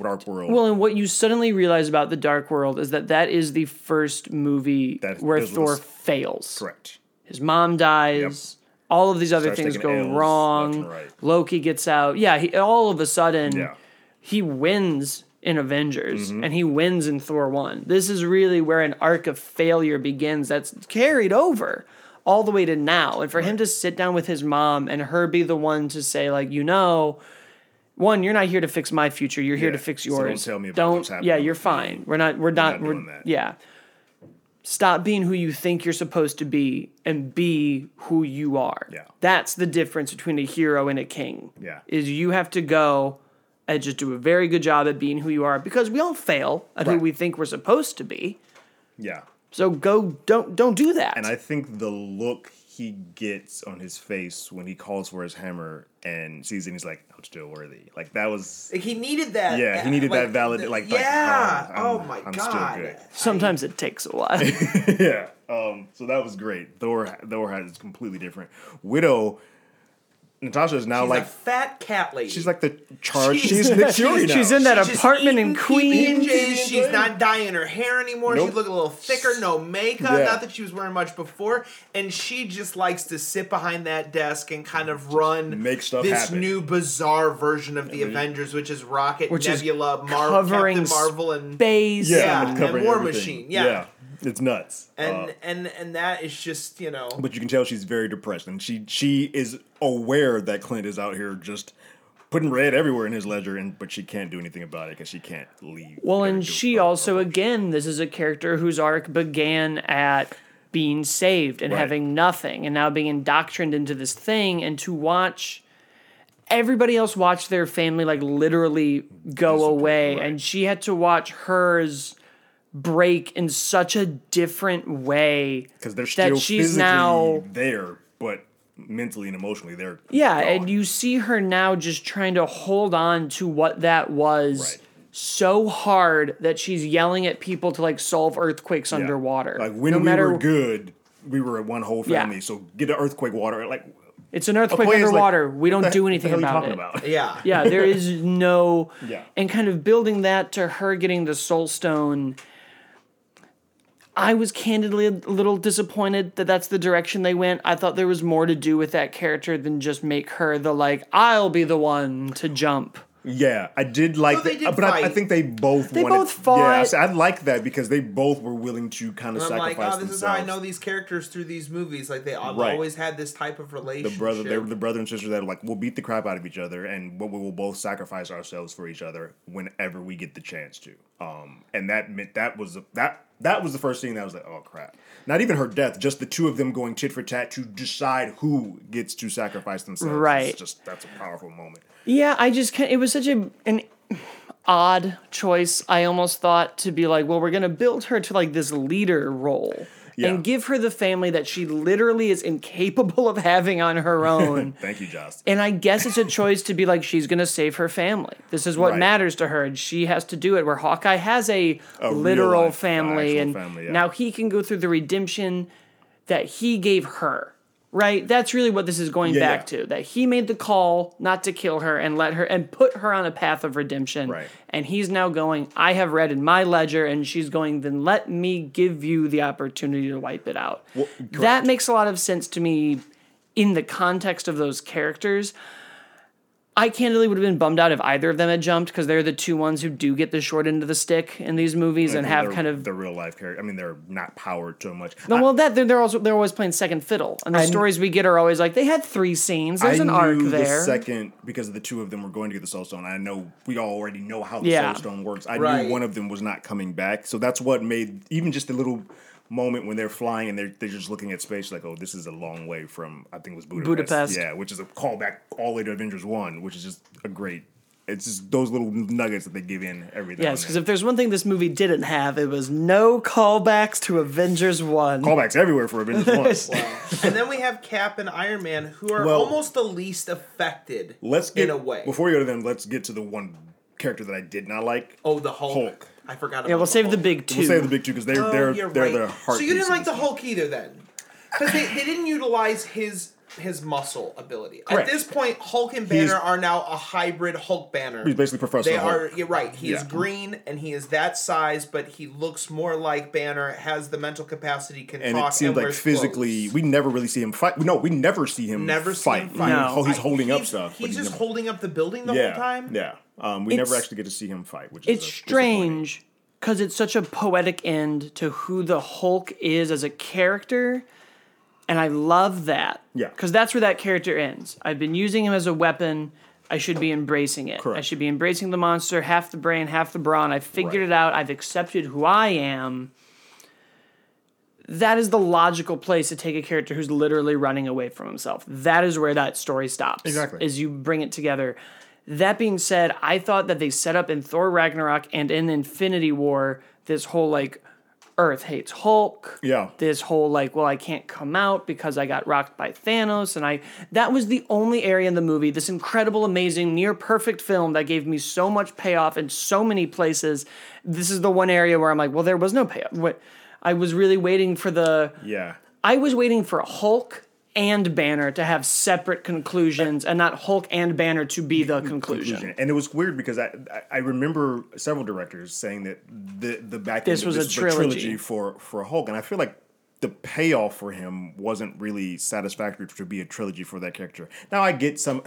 Dark World.
Well, and what you suddenly realize about the Dark World is that that is the first movie
That
where Thor
this-
fails.
Correct.
His mom dies. All of these other
Starts
things go
Ls
wrong.
right.
Loki gets out. Yeah, he, all of a sudden
Yeah.
he wins in Avengers
Mm-hmm.
and he wins in Thor 1. This is really where an arc of failure begins that's carried over all the way to now. And for him to sit down with his mom and her be the one to say like, you know, one, you're not here to fix my future. You're here
Yeah,
to fix
so don't
yours.
tell me about
Don't-
what's happening
Yeah, you're fine. We're not. We're not.
not
we're. Yeah. Stop being who you think you're supposed to be and be who you are.
Yeah.
That's the difference between a hero and a king.
Yeah.
Is you have to go and just do a very good job at being who you are because we all fail at who we think we're supposed to be.
Yeah.
So go don't don't do that.
And I think the look he gets on his face when he calls for his hammer and sees it, and he's like, "I'm still worthy." Like that was,
Like he needed that.
yeah, he needed that valid, like, like,
yeah.
oh,
oh my
I'm
god.
still good.
Sometimes it takes a while.
yeah. Um. So that was great. Thor. Thor has completely different. Widow. Natasha is now
She's
like
a fat cat lady.
she's like the charge.
She's-
She's, Nick Fury now.
she's in that
She's
apartment in
eating PB&Js.
Queens.
She's not dyeing her hair anymore.
Nope.
She's looking a little thicker, no makeup.
Yeah.
Not that she was wearing much before. And she just likes to sit behind that desk and kind of run
Make stuff
this
happen.
new bizarre version of the mm-hmm. Avengers, which is Rocket,
Which is
Nebula, Mar-
covering
Captain Marvel, and
Space.
yeah,
Yeah,
it's
and War
everything.
Machine, yeah.
It's nuts.
and
Uh,
and and that is just you know.
but you can tell she's very depressed, and she she is aware that Clint is out here just putting red everywhere in his ledger, and but she can't do anything about it because she can't leave.
Well, and she
it.
also, again, this is a character whose arc began at being saved and
Right.
having nothing and now being indoctrined into this thing and to watch everybody else watch their family like literally go away
right.
and she had to watch hers break in such a different way
because they're
that
still
she's
physically
now
there, but mentally and emotionally they're
yeah,
gone.
and you see her now just trying to hold on to what that was
Right.
so hard that she's yelling at people to like solve earthquakes
Yeah.
underwater.
Like when
no
we
matter
were good, we were one whole
Yeah.
family. So get an earthquake water. Like
it's an earthquake
player's like,
underwater. we don't do anything
hell are you
about it.
about?
Yeah.
Yeah, there is no
Yeah.
and kind of building that to her getting the soul stone. I was candidly a little disappointed that that's the direction they went. I thought there was more to do with that character than just make her the like I'll be the one to jump.
Yeah, I did like
No,
that,
did
but I, I think they both
They
wanted,
both fought.
Yeah, I, I like that because they both were willing to kind of
And I'm like,
sacrifice
oh, this
themselves.
is how I know these characters through these movies. Like they
Right.
always had this type of relationship.
the
relationship.
brother, they're the brother and sister that are like we'll beat the crap out of each other, and but we will both sacrifice ourselves for each other whenever we get the chance to. Um, and that meant that was a, that that was the first thing that I was like, oh crap. Not even her death, just the two of them going tit for tat to decide who gets to sacrifice themselves.
Right.
It's just that's a powerful moment.
Yeah, I just can't. It was such a an odd choice. I almost thought to be like, well, we're gonna build her to like this leader role.
Yeah.
And give her the family that she literally is incapable of having on her own.
Thank you, Joss.
And I guess it's a choice to be like, she's going to save her family. This is what
Right.
matters to her, and she has to do it. Where Hawkeye has a,
A
literal
real-life,
family, and
family, yeah.
now he can go through the redemption that he gave her. Right? That's really what this is going
Yeah,
back
yeah.
to. That he made the call not to kill her and let her and put her on a path of redemption.
Right.
And he's now going, I have red in my ledger, and she's going, then let me give you the opportunity to wipe it out.
Well,
that makes a lot of sense to me in the context of those characters. I candidly would have been bummed out if either of them had jumped because they're the two ones who do get the short end of the stick in these movies and have kind of
the real life character. I mean, they're not powered so much.
no, well, that they're, they're also they're always playing second fiddle, and the
I-
stories we get are always like they had three scenes. There's
I
an arc there.
The second, because the two of them were going to get the Soul Stone, I know we already know how the
Yeah.
Soul Stone works. I
Right.
knew one of them was not coming back, so that's what made even just a little moment when they're flying and they're they're just looking at space like, oh, this is a long way from I think it was Budapest.
Budapest.
Yeah, which is a callback all the way to Avengers One, which is just a great. It's just those little nuggets that they give in every. now
yes, because if there's one thing this movie didn't have, it was no callbacks to Avengers One.
callbacks everywhere for Avengers One.
and then we have Cap and Iron Man, who are
Well-
almost the least affected.
Let's get
in a way.
before we go to them. Let's get to the one character that I did not like.
oh, the Hulk.
Hulk.
I forgot. About
yeah, we'll save the
Hulk.
big 2
We'll save the big two because they're
Oh,
they're
you're
they're
right.
the heart.
So you didn't like the. Hulk either, then, because they, they didn't utilize his his muscle ability.
Correct.
At this point, Hulk and
He's-
Banner are now a hybrid Hulk Banner.
He's basically Professor
They
Hulk.
are. You're right. He is green and he is that size, but he looks more like Banner. Has the mental capacity, can
and
talk,
it seems
and
like physically
clothes.
we never really see him fight. No, we never see him
Never see
fight.
him fight.
No.
oh, he's
I-
holding up
he's-
stuff. but
He's just
never-
holding up the building the
yeah,
whole time.
Yeah, um, we never actually get to see him fight, which
it's
is
strange because it's such a poetic end to who the Hulk is as a character, and I love that.
Yeah.
because that's where that character ends. I've been using him as a weapon. I should be embracing it. I should be embracing the monster, half the brain, half the brawn. I've figured
Right.
it out. I've accepted who I am. That is the logical place to take a character who's literally running away from himself. That is where that story stops.
Exactly.
Is you bring it together. That being said, I thought that they set up in Thor Ragnarok and in Infinity War this whole like Earth hates Hulk.
Yeah.
This whole like, well, I can't come out because I got rocked by Thanos, and I that was the only area in the movie, this incredible, amazing, near perfect film that gave me so much payoff in so many places. This is the one area where I'm like, well, there was no payoff. What I was really waiting for the
Yeah,
I was waiting for a Hulk and Banner to have separate conclusions and not Hulk and Banner to be the conclusion.
conclusion. And it was weird because I I- remember several directors saying that the the back
This
end
was
of
a
this
trilogy.
for for Hulk, and I feel like the payoff for him wasn't really satisfactory to be a trilogy for that character. Now I get some.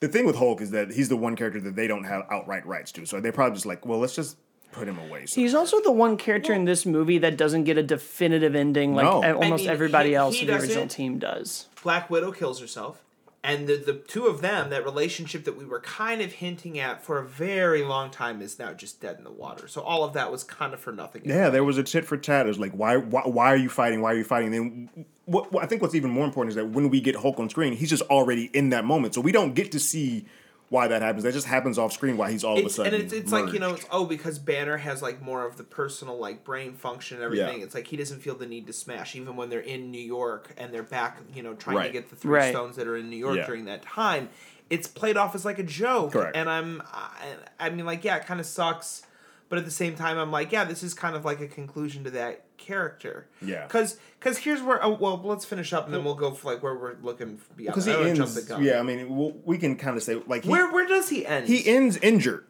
The thing with Hulk is that he's the one character that they don't have outright rights to, so they're probably just like, well, let's just put him away. So
He's also the one character in this movie that doesn't get a definitive ending like
No.
almost
mean,
everybody
he-
else
he
in the original
doesn't.
team does.
Black Widow kills herself, and the the two of them, that relationship that we were kind of hinting at for a very long time, is now just dead in the water. So all of that was kind of for nothing.
Yeah, there was a tit for tat. It was like, why, why, why are you fighting? Why are you fighting? then, what, what I think what's even more important is that when we get Hulk on screen, he's just already in that moment, so we don't get to see why that happens. That just happens off screen. Why he's all
It's,
of a
and
sudden
it's, it's like you know it's oh because Banner has like more of the personal like brain function and everything.
Yeah.
It's like he doesn't feel the need to smash even when they're in New York and they're back you know trying to get the three
Right.
stones that are in New York
Yeah.
during that time. It's played off as like a joke,
Correct.
and I'm I, I mean like yeah it kind of sucks, but at the same time I'm like yeah this is kind of like a conclusion to that character.
Yeah.
Because because here's where oh, well let's finish up and then we'll go for like where we're looking beyond.
because he
don't wanna jump
ends.
the.
Yeah, I mean, we'll, we can kind of say like he,
Where where does he end?
he ends injured.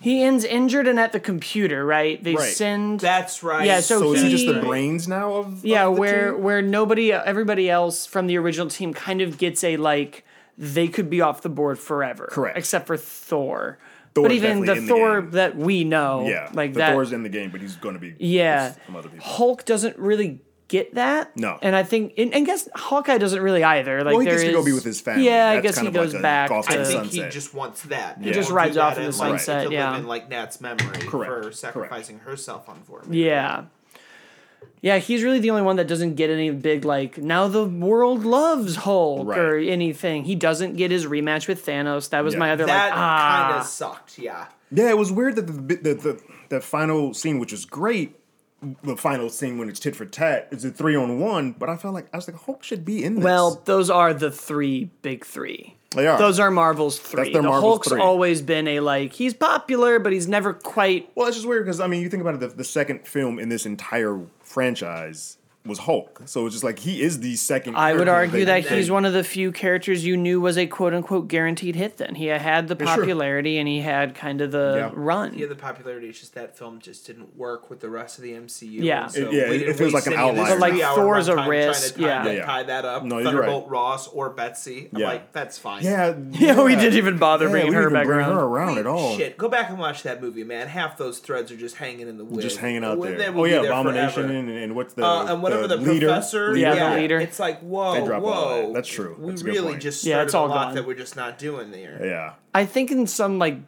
He ends injured and at the computer, right? They
Right.
send
That's right.
Yeah, so
So, is he just the brains now of
yeah,
of the
where
team?
where nobody everybody else from the original team kind of gets a like they could be off the board forever.
Correct.
Except for Thor.
Thor's
but even the
definitely in the
Thor
game.
that we know,
yeah,
like
the
that
Thor's in the game, but he's going to be
Yeah.
some other people.
Hulk doesn't really get that.
No.
and I think, and, and guess Hawkeye doesn't really either. Like
Well, he
there
gets to go be with his family.
Yeah, I guess
kind
he
of like
goes
a
back to.
I think
sunset.
he just wants that.
He just
rides off in the
and, like,
sunset,
to
yeah.
live in like Nat's memory
Correct,
for sacrificing herself on for him.
Yeah. Yeah, he's really the only one that doesn't get any big like now the world loves Hulk
Right.
or anything. He doesn't get his rematch with Thanos. That was
Yeah.
my other
That
like
kind
ah.
of sucked. Yeah.
Yeah, it was weird that the the, the the final scene, which is great, the final scene when it's tit for tat, is a three on one. But I felt like I was like, Hulk should be in this.
Well, those are the three big three.
They are.
Those are Marvel's three. the
Marvel's
Hulk's
three.
always been a like he's popular, but he's never quite.
well, it's just weird because I mean, you think about it, the, the second film in this entire franchise was Hulk, so it's just like he is the second.
I would argue
they-
that he's one of the few characters you knew was a quote unquote guaranteed hit. Then he had the
Yeah, sure.
popularity and he had kind of the
Yeah.
run.
Yeah, the popularity. It's just that film just didn't work with the rest of the MCU.
Yeah.
so
It- yeah,
we
it- it feels like an
any of this
outlier. But, like,
three-hour
Thor's a
runtime trying
risk,
to tie,
yeah.
that-
Yeah.
tie that up.
No, you're
Thunderbolt
right.
Ross or Betsy. I'm
Yeah.
like, that's fine.
Yeah,
Yeah, we didn't even bother
yeah,
bringing
we
her back
bring
around.
her around at all.
Shit, go back and watch that movie, man. Half those threads are just hanging in the wind.
Just hanging out
Well,
there.
they will
Oh yeah,
there
Abomination and, and what's the
Uh, and whatever the,
leader,
professor,
Yeah,
yeah,
the leader.
It's like whoa,
They drop
whoa.
that. That's true.
We
That's
really
point.
just
Yeah, it's all
a lot
gone.
that we're just not doing there.
Yeah,
I think in some like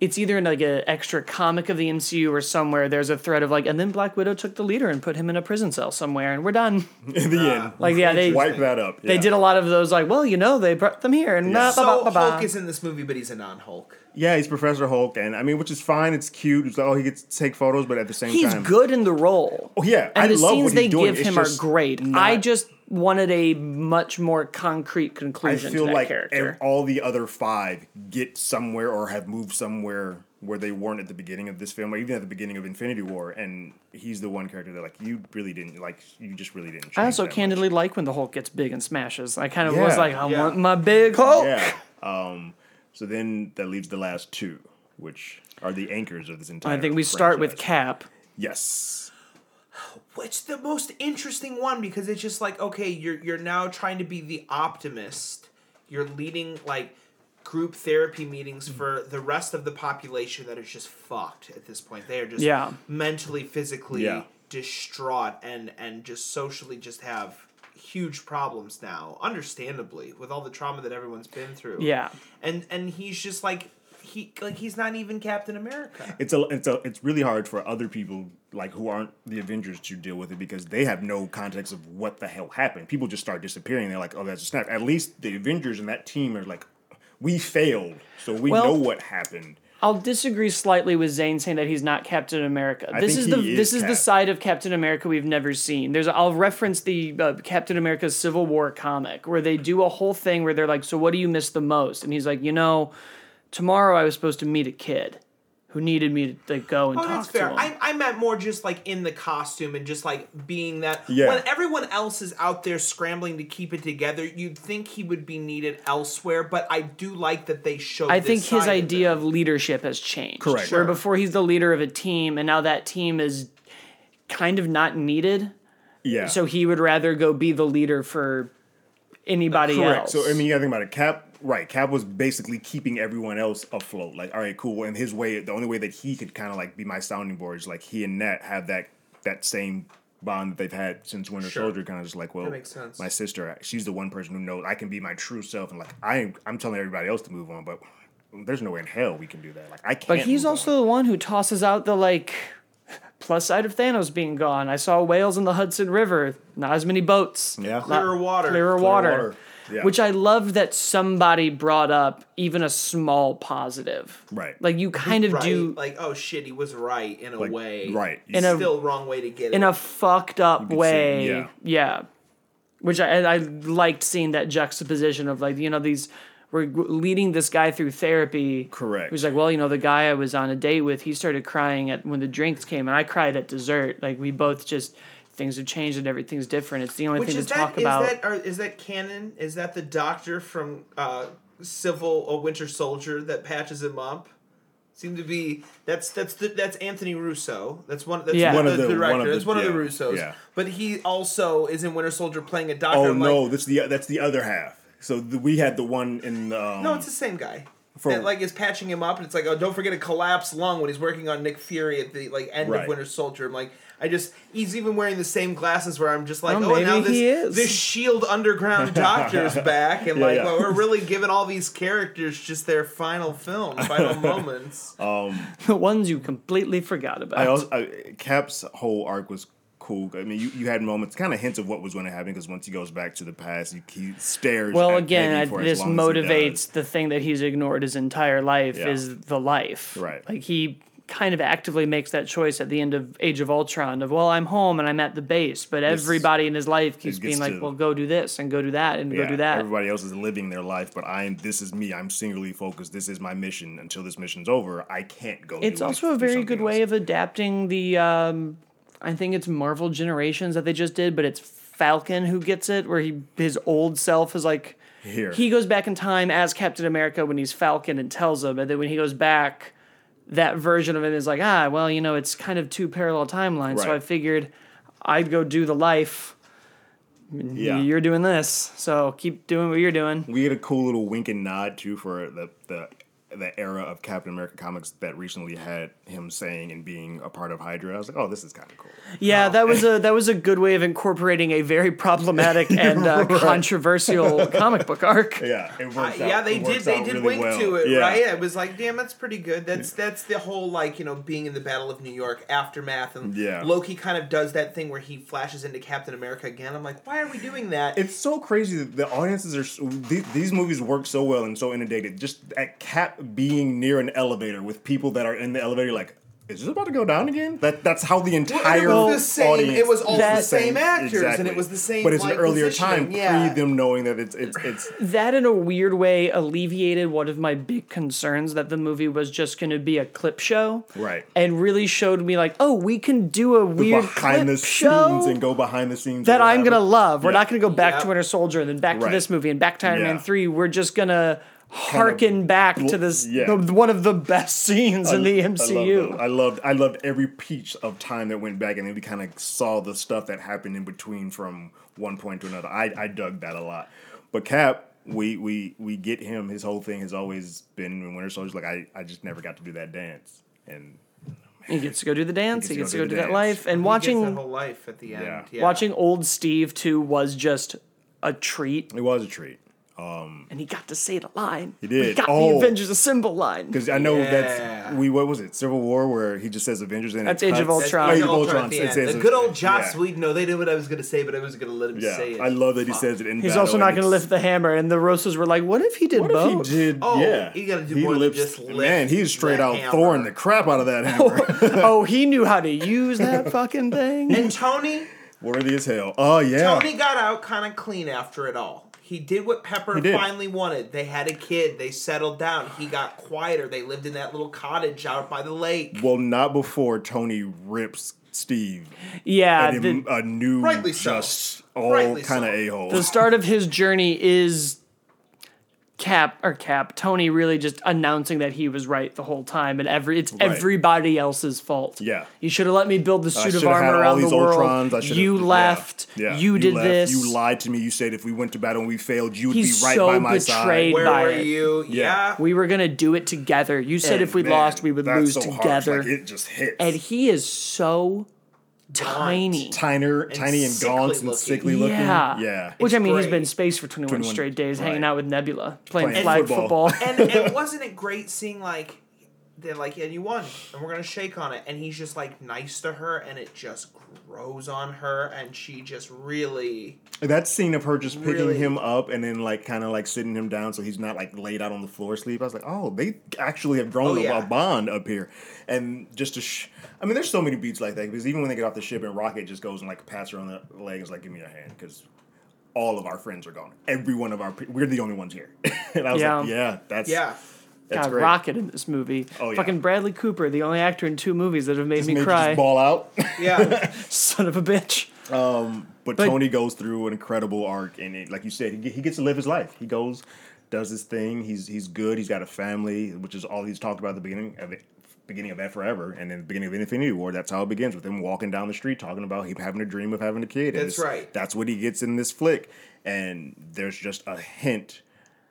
it's either in like an extra comic of the MCU or somewhere there's a thread of like and then Black Widow took the leader and put him in a prison cell somewhere and we're done.
in the end,
Like yeah, they
wipe that up.
they did a lot of those like well you know they brought them here and
Yeah.
blah,
So
blah, blah, blah,
Hulk is in this movie, but he's a non-Hulk.
Yeah, he's Professor Hulk, and I mean, which is fine. It's cute. It's like, oh, he gets to take photos, but at the same
He's
time, he's
good in the role.
Oh yeah,
and
I
the
love
scenes
what
they
he's doing.
give
It's
him are
just
great.
not-
I just wanted a much more concrete conclusion I
feel
to that
like
character.
ev- all the other five get somewhere or have moved somewhere where they weren't at the beginning of this film, or even at the beginning of Infinity War, and he's the one character that like you really didn't like. You just really didn't.
I also
that much.
candidly like when the Hulk gets big and smashes. I kind of
Yeah.
was like, I
Yeah.
want my big Hulk.
Yeah. Um. So then that leaves the last two, which are the anchors of this entire.
I think we start with. Cap.
Yes.
It's the most interesting one because it's just like okay, you're you're now trying to be the optimist. You're leading like group therapy meetings mm. for the rest of the population that is just fucked at this point. They are just
Yeah.
mentally, physically
Yeah.
distraught and and just socially just have huge problems now, understandably, with all the trauma that everyone's been through.
Yeah.
And and he's just like he like he's not even Captain America.
It's a it's a it's really hard for other people like who aren't the Avengers to deal with it because they have no context of what the hell happened. People just start disappearing. They're like, oh, that's a snap. At least the Avengers and that team are like, we failed, so we
Well-
know what happened.
I'll disagree slightly with Zane saying that he's not Captain America.
I
this
think
is the
he
this
is
is the side of Captain America we've never seen. There's I'll reference the uh, Captain America Civil War comic where they do a whole thing where they're like, "So what do you miss the most?" And he's like, "You know, tomorrow I was supposed to meet a kid who needed me to like, go and
Oh,
talk
that's
to
fair.
him."
I, I meant more just like in the costume and just like being that.
Yeah.
When everyone else is out there scrambling to keep it together, you'd think he would be needed elsewhere. But I do like that they showed.
I
this
think his
side of
idea
him.
of leadership has changed.
Correct.
Where
Sure.
before he's the leader of a team, and now that team is kind of not needed.
Yeah.
So he would rather go be the leader for anybody
Correct.
else.
So I mean, you gotta think about it. Cap, right? Cap was basically keeping everyone else afloat. Like, all right, cool. And his way, the only way that he could kind of like be my sounding board is like he and Nat have that that same bond that they've had since Winter
Sure.
Soldier. Kind of just like, well,
That makes sense.
my sister, uh, she's the one person who knows I can be my true self, and like I, I'm telling everybody else to move on, but there's no way in hell we can do that. Like I can't.
But he's also
on.
the one who tosses out the like plus side of Thanos being gone. I saw whales in the Hudson River, not as many boats.
yeah.
Clearer water.
Clearer
Clear
water.
water. Yeah.
Which I love that somebody brought up even a small positive.
Right.
Like you kind of
right?
do
like oh shit, he was right in a
Like,
way.
right.
In a-
Still wrong way to get
in
it.
a fucked up
could see-
way.
yeah.
yeah. Which I I liked seeing that juxtaposition of like you know these we're leading this guy through therapy.
Correct.
He's like, well, you know, the guy I was on a date with, he started crying at when the drinks came, and I cried at dessert. Like we both just things have changed and everything's different. It's the only
Which
thing to
that?
talk
Is
about.
that or is that canon? Is that the doctor from uh, Civil or Winter Soldier that patches him up? Seem to be that's that's the, that's Anthony Russo. That's one. That's
Yeah.
one,
One
of
of
the
the- one
director.
of the-
That's one of the Russos.
yeah.
But he also is in Winter Soldier playing a doctor.
Oh
I'm
no,
like,
that's the that's the other half. So the, we had the one in um,
no, it's the same guy.
For-
that like is patching him up, and it's like, oh, don't forget a collapsed lung when he's working on Nick Fury at the like end
Right.
of Winter Soldier. I'm like, I just he's even wearing the same glasses where I'm just like,
Oh,
oh, now this
is.
this Shield Underground Doctor's back, and
Yeah,
like,
yeah.
well, we're really giving all these characters just their final film, final moments.
Um, the ones you completely forgot about.
I also I, Cap's whole arc was cool. I mean, you, you had moments, kind of hints of what was going to happen because once he goes back to the past, he, he stares.
well,
at
again, I,
for
this
as he
motivates the thing that he's ignored his entire life
Yeah.
is the life.
Right.
Like he kind of actively makes that choice at the end of Age of Ultron of well, I'm home and I'm at the base, but everybody in his life keeps being like,
to-
well, go do this and go do that and go do that.
Everybody else is living their life, but I'm. This is me. I'm singularly focused. This is my mission. Until this mission's over, I can't go.
It's also a very good way of adapting the. Um, I think it's Marvel Generations that they just did, but it's Falcon who gets it, where he his old self is like.
Here.
He goes back in time as Captain America when he's Falcon and tells him, and then when he goes back, that version of him is like, ah, well, you know, it's kind of two parallel timelines, so I figured I'd go do the life.
Yeah.
You're doing this, so keep doing what you're doing.
We had a cool little wink and nod too for the the the era of Captain America comics that recently had him saying and being a part of Hydra. I was like, oh, this is kind of cool.
Yeah, that was a that was a good way of incorporating a very problematic and uh, controversial comic book arc.
Yeah, it
Uh,
works out.
yeah, they
it
did.
works
They did
really
wink
well.
to it,
yeah.
right? It was like, damn, that's pretty good. That's that's the whole like you know being in the Battle of New York aftermath, and
Yeah.
Loki kind of does that thing where he flashes into Captain America again. I'm like, why are we doing that?
It's so crazy that the audiences are. So, these, these movies work so well and so inundated. Just at Cap being near an elevator with people that are in the elevator, like, is this about to go down again? That that's how the entire
Well,
entire
it was the same.
audience.
It was all the same actors, and it was the same.
But it's an earlier time,
yeah.
pre them knowing that it's it's it's.
That, in a weird way, alleviated one of my big concerns that the movie was just going to be a clip show,
Right.
And really showed me like, oh, we can do a weird
behind
clip
the
show
scenes and go behind the scenes
that I'm gonna love. We're not gonna go back
Yeah.
to Winter Soldier and then back to this movie and back to Iron Man three. We're just gonna harken back to this
yeah.
the, one of the best scenes in the
I loved,
MCU.
it. I loved I loved every piece of time that went back, and then we kind of saw the stuff that happened in between from one point to another. I, I dug that a lot. But Cap, we we we get him. His whole thing has always been in Winter Soldier's like I, I just never got to do that dance, and
He gets to go do the dance. He gets to go do
the
that life. And
He gets
watching
that whole life at the end.
Yeah.
Yeah.
watching old Steve too was just a treat.
it was a treat.
Um, and he got to say the line.
He did.
He got
Oh.
the Avengers Assemble line.
Because I know
Yeah.
that's we what was it Civil War where he just says Avengers and
That's Age of Ultron.
Age
Age
of
of Ultron
Ultron.
the
it says
The good old Joss
yeah.
Whedon. No, they knew what I was gonna say, but I was gonna let him
Yeah,
say it.
I love that he
Fuck.
says it in
He's also not going to lift the hammer. And the Russos were like, what if he did
What
both?
if he did?
Oh,
yeah,
you gotta do more than just lift
Man, he's straight out
hammer.
throwing the crap out of that oh, hammer.
oh, he knew how to use that fucking thing.
And Tony,
Worthy as hell. Oh yeah.
Tony got out kind of clean after it all. He did what Pepper
did.
finally wanted. They had a kid. They settled down. He got quieter. They lived in that little cottage out by the lake.
Well, not before Tony rips Steve.
yeah,
and
the,
him a new,
Rightly so.
just all kind of
so.
a hole.
the start of his journey is Cap or Cap Tony really just announcing that he was right the whole time, and every it's
Right.
everybody else's fault.
Yeah.
you should have let me build the
I
suit of armor
all
around the
these
world.
Ultrons. I shoulda-
you left.
yeah.
You did
left.
this.
You lied to me. You said if we went to battle and we failed, you would
He's
be right
so
by my side.
Where
by
were
it.
you?
Yeah.
Yeah.
We were gonna do it together. You said
And
if we
man,
lost, we would lose
so
together.
Like, it just hits.
and he is so tiny.
Tiner, tiny and
sickly
gaunt and
looking.
sickly looking.
Yeah.
Yeah.
Which I mean, he's been in space for 21,
21
straight days, hanging out with Nebula, playing,
Playing
flag
football.
football.
and, and wasn't it great seeing like they're like, yeah, you won, and we're gonna shake on it, and he's just like nice to her, and it just grows on her, and she just really
That scene of her just picking
Really?
him up and then like kind of like sitting him down so he's not like laid out on the floor asleep. I was like, oh, they actually have grown
Oh,
a-
yeah.
a bond up here. And just to, sh- I mean, there's so many beats like that because even when they get off the ship and Rocket just goes and like pats her on the leg and is like, give me a hand because all of our friends are gone. Every one of our, pe- we're the only ones here. and I was
Yeah.
like, yeah, that's
yeah.
That's
God,
great.
Rocket in this movie.
Oh, yeah.
Fucking Bradley Cooper, the only actor in two movies that have made
Just
me
made you
cry.
just ball out.
Yeah.
Son of a bitch.
Um, but,
But-
Tony goes through an incredible arc, and it, like you said, he, he gets to live his life. He goes, does his thing. He's he's good. He's got a family, which is all he's talked about at the beginning of it, beginning of that forever, and then the beginning of Infinity War. That's how it begins with him walking down the street talking about him having a dream of having a kid. and
That's right.
That's what he gets in this flick, and there's just a hint.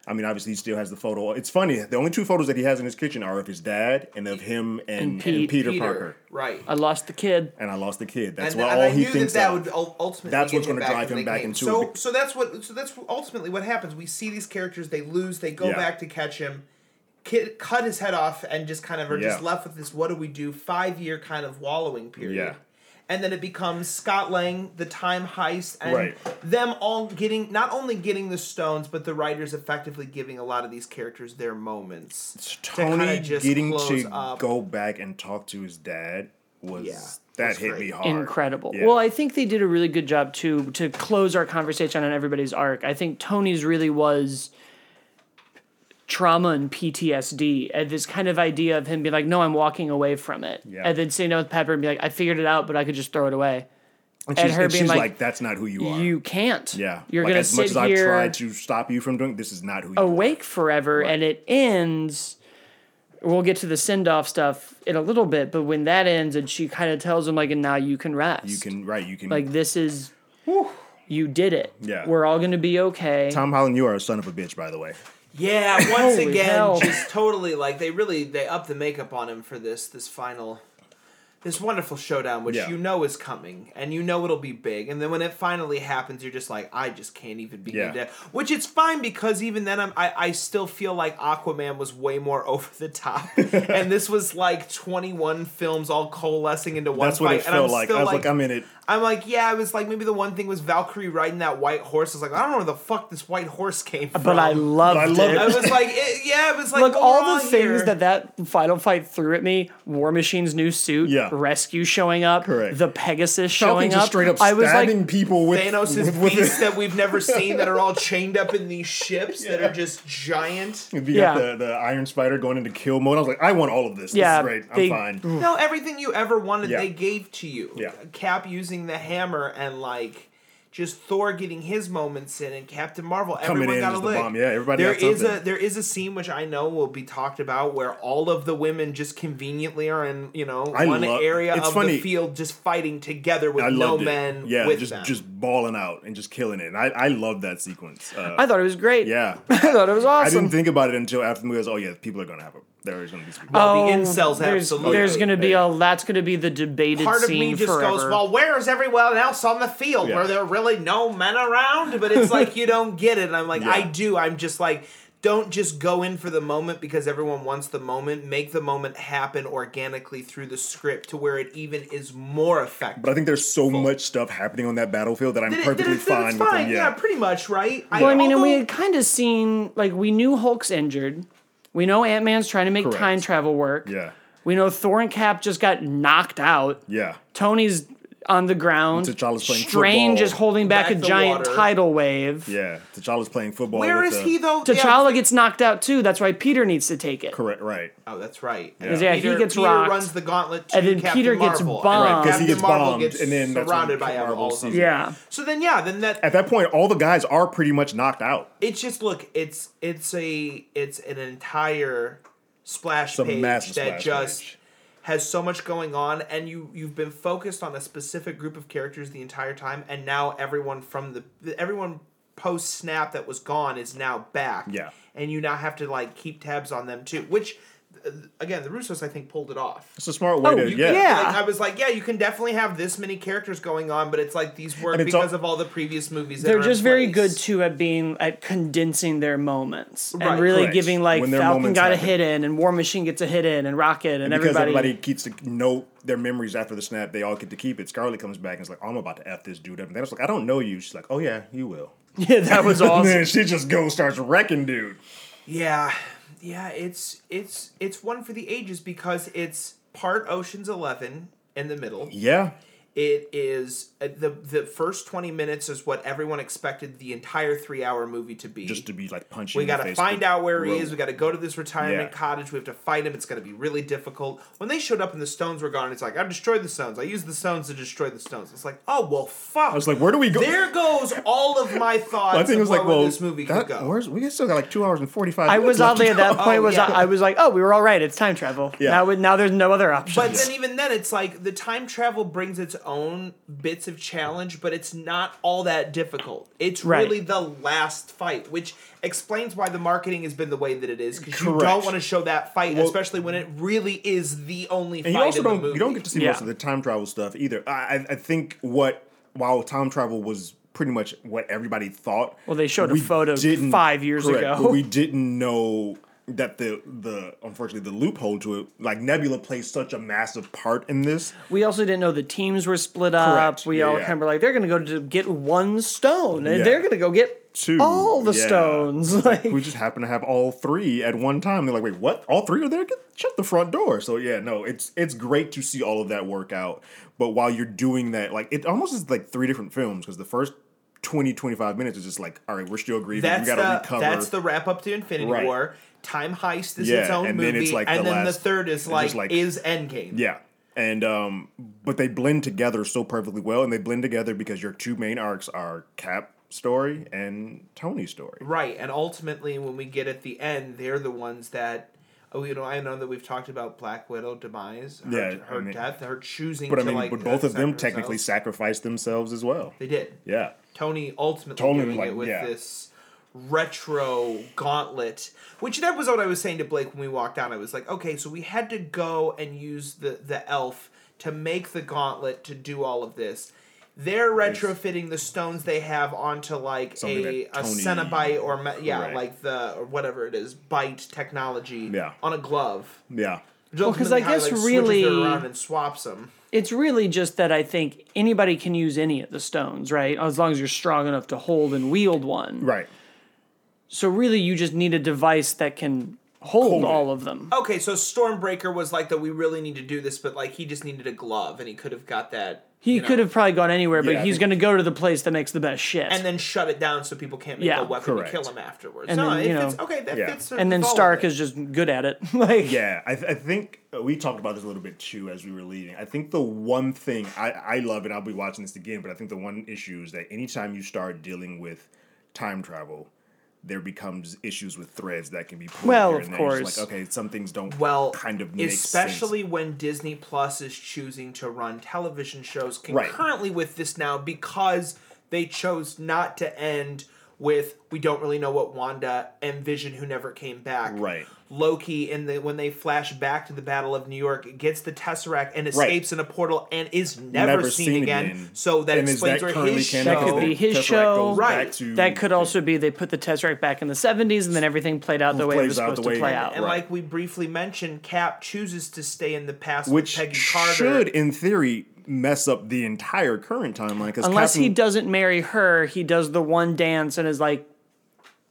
I mean, obviously, he still has the photo. It's funny. The only two photos that he has in his kitchen are of his dad and of him and,
And
and Peter,
Peter,
Parker.
right?
I lost the kid.
And I lost the kid. That's
and,
what
and
all
I
he
knew
thinks
that that would ultimately
That's what's gonna drive him back
came.
into
so
it.
so that's what so that's ultimately what happens we see these characters they lose they go
Yeah.
back to catch him kid, cut his head off and just kind of are just left with this what do we do five year kind of wallowing period
Yeah.
And then it becomes Scott Lang, the time heist, and
Right.
them all getting not only getting the stones, but the writers effectively giving a lot of these characters their moments. to kinda
Tony
just
getting to
up.
go back and talk to his dad was
Yeah,
that
was
hit
great.
me hard.
Incredible.
Yeah.
Well, I think they did a really good job too to close our conversation on everybody's arc. I think Tony's really was trauma and PTSD and this kind of idea of him being like, no, I'm walking away from it.
Yeah.
And then sitting down with Pepper and be like, I figured it out, but I could just throw it away.
and
and
she's,
her
and
being
she's
like,
like, "That's not who you are."
You can't.
yeah,
You're
like,
gonna sit as
much as I've tried to stop you from doing this is not who you are.
awake forever and it ends we'll get to the send off stuff in a little bit, but when that ends and she kind of tells him like and now you can rest.
You can right. You can
like this is you did it.
Yeah.
We're all gonna be okay.
Tom Holland. You are a son of a bitch, by the way.
Yeah, once
Holy
again,
hell.
just totally like they really they upped the makeup on him for this this final this wonderful showdown, which
Yeah.
you know is coming, and you know it'll be big. And then when it finally happens, you're just like, I just can't even begin
Yeah.
to. Which it's fine because even then, I'm, I I still feel like Aquaman was way more over the top, and this was like 21 films all coalescing into one
That's what
fight.
it
and I'm
felt like.
still
I was like, I'm in it.
I'm like, yeah, I was like, maybe the one thing was Valkyrie riding that white horse. I was like, I don't know where the fuck this white horse came from.
but I loved
I love
it.
it.
I was like, it, yeah, it was like
Look, all
wrong
the things
here.
that that final fight threw at me: War Machine's new suit,
Yeah.
Rescue showing up,
Correct.
the Pegasus
Falcon
showing
just
up.
straight up
I was like,
stabbing people with
Thanos'
with, with
beasts that we've never seen that are all chained up in these ships that are just giant.
You
Yeah.
got the, the Iron Spider going into kill mode. I was like, I want all of this.
Yeah,
this is great. I'm
they-
fine.
No, everything you ever wanted,
Yeah.
they gave to you.
Yeah.
Cap using the hammer and like. Just Thor getting his moments in, and Captain Marvel.
Coming
everyone
in
got a
as the
lick.
bomb. Yeah, everybody
There
got
is a there is a scene which I know will be talked about where all of the women just conveniently are in you know
I
one
love-
area
it's
of
funny.
the field just fighting together with
I
no
loved it.
men
Yeah,
with
just
them.
just balling out and just killing it. And I, I love that sequence. Uh,
I thought it was great.
yeah.
I thought it was awesome.
I didn't think about it until after the movie. I was, oh yeah, people are gonna have a. There's gonna be some.
Well, the oh, incels
Oh, there's,
absolutely.
There's going to be a that's going to be the debated
part of me just
forever.
goes, well, where is everyone else on the field?
Yeah.
Were there really no men around? But it's like you don't get it. And I'm like,
Yeah.
I do. I'm just like, don't just go in for the moment because everyone wants the moment. Make the moment happen organically through the script to where it even is more effective.
But I think there's so much stuff happening on that battlefield that I'm
Did it-
perfectly
did it- did
fine with
fine.
them.
Yeah.
Yeah.
pretty much, right?
well, I mean, and we had kind of seen like we knew Hulk's injured. We know Ant Man's trying to make
Correct.
time travel work.
Yeah.
We know Thor and Cap just got knocked out.
Yeah.
Tony's on the ground.
T'Challa's playing
Strange
football.
is holding back,
Back
a
the
giant
water.
tidal wave.
Yeah. T'Challa's playing football.
Where
with
is
the-
he though?
T'Challa
Yeah.
gets knocked out too. That's why Peter needs to take it.
Correct. Right.
Oh, that's right.
Yeah.
Yeah, he
Peter,
gets
Peter
rocked.
runs the gauntlet to
And then
Captain
Peter gets
Marvel.
bombed.
And
Right,
'cause he
Captain
gets
Marvel
bombed,
gets
and then that's when
surrounded by
Captain Marvel
all of them.
sees it.
Yeah.
So then, yeah, then that
At that point, all the guys are pretty much knocked out.
it's just look it's it's a it's an entire splash
a
page
massive
that
splash
just
page.
Has so much going on and you you've been focused on a specific group of characters the entire time and now everyone from the everyone post snap that was gone is now back
Yeah.
and you now have to like keep tabs on them too which again the russos i think pulled it off
It's a smart way
Oh,
to
you-
yeah.
yeah.
like, I was like, yeah, you can definitely have this many characters going on, but it's like these work
And it's
because
all-
of all the previous movies.
They're just very good too at being at condensing their moments
Right,
and really
correct.
giving like
When
Falcon
moments
got a hit in and War Machine gets a hit in and Rocket and,
because
everybody.
everybody keeps to know their memories after the snap, they all get to keep it. Scarlet comes back and is like, oh, "I'm about to f this dude up," and then it's like, "I don't know you." She's like, "Oh yeah, you will."
yeah, that was
And
awesome.
then she just goes starts wrecking dude.
Yeah, yeah, it's it's it's one for the ages because it's part Ocean's Eleven in the middle.
Yeah,
It is uh, the the first twenty minutes is what everyone expected the entire three hour movie to be.
just to be like punching.
we
in the
got to
face
find out where he is. We got to go to this retirement
Yeah.
cottage. We have to fight him. It's going to be really difficult. When they showed up and the stones were gone, it's like I destroyed the stones. I used the stones to destroy the stones. It's like, oh well, fuck.
I was like, "Where do we go?"
there goes all of my thoughts.
I think it was like, "Well,
this movie
that,
could go.
where's we still got like two hours and forty five.
I was oddly at that point
Oh,
was
yeah.
I, I was like, oh, we were all right. It's time travel.
Yeah.
Now, now there's no other options.
But then even then, it's like the time travel brings its own bits of challenge, but it's not all that difficult. It's
Right.
really the last fight, which explains why the marketing has been the way that it is. Because you don't want to show that fight,
Well-
especially when it really is the only
and
fight
you also
in
don't
movie.
you don't get to see
Yeah.
most of the time travel stuff either. I I- I think what while time travel was pretty much what everybody thought.
Well, they showed a
we
photo
didn't-
five years
correct,
ago.
but we didn't know that the the unfortunately the loophole to it like Nebula plays such a massive part in this.
We also didn't know the teams were split up.
Correct.
We
Yeah,
all
yeah.
kind of were like, they're going to go to get one stone, and
Yeah.
they're going to go get
Two,
all the
yeah.
stones. Like,
we just happen to have all three at one time. They're like, wait, what? All three are there? Get, shut the front door. So yeah, no, it's it's great to see all of that work out. But while you're doing that, like it almost is like three different films because the first 20, 25 minutes is just like, all right, we're still grieving.
That's
we gotta
the
recover.
that's the wrap up to Infinity
Right.
War. Time Heist is
Yeah,
its own
and
movie,
then it's like
and
the
then
last-
the third is like,
like-
is Endgame.
Yeah. And um but they blend together so perfectly well and they blend together because your two main arcs are Cap story and Tony's story.
Right, and ultimately, when we get at the end, they're the ones that. Oh, you know, I know that we've talked about Black Widow demise, her,
Yeah,
her
I mean-
death, her choosing.
But I mean,
like,
but both of them technically sacrificed themselves as well.
They did.
Yeah.
Tony ultimately
Tony
doing
like,
it with
yeah.
this retro gauntlet, which that was what I was saying to Blake when we walked down. I was like, okay, so we had to go and use the the elf to make the gauntlet to do all of this. They're retrofitting the stones they have onto like
Something
a, a
Tony-
Cenobite or me- yeah,
Right.
like the or whatever it is, bite technology
Yeah.
on a glove.
Yeah.
Well,
because I
ultimately how he,
guess
like,
really-
around and swaps them.
it's really just that I think anybody can use any of the stones, right? As long as you're strong enough to hold and wield one.
Right.
So really, you just need a device that can hold
Hold
all of them.
Okay, so Stormbreaker was like that. We really need to do this, but like he just needed a glove, and he could have got that.
He
you know,
could have probably gone anywhere, but
Yeah, I
he's
think-
going to go to the place that makes the best shit.
and then shut it down so people can't make
Yeah.
a weapon
Correct.
to kill him afterwards.
And
no,
then,
it
you
fits,
know-
okay, that
Yeah.
fits.
and then
with all of
Stark is just good at it. like
Yeah, I, th- I think uh, we talked about this a little bit too as we were leaving. I think the one thing I, I love, and I'll be watching this again, but I think the one issue is that anytime you start dealing with time travel, there becomes issues with threads that can be pulled.
Well,
here
of
there.
Course.
like okay, some things don't
well,
kind of make
especially
sense.
when Disney Plus is choosing to run television shows
Right.
concurrently with this now because they chose not to end with we don't really know what Wanda and Vision who never came back.
Right.
Loki in the when they flash back to the Battle of New York gets the Tesseract and escapes in a portal and is never,
Never
seen,
seen
again.
again.
So that
And
explains
that
where his show.
That could be his
Tesseract
show.
Right.
to-
that could also be they put the Tesseract back in the 70s and then everything played out the way it was supposed to play out.
And
Right.
like we briefly mentioned, Cap chooses to stay in the past
which
with Peggy Carter.
should, in theory, mess up the entire current timeline. Because
Unless he doesn't marry her, he does the one dance and is like,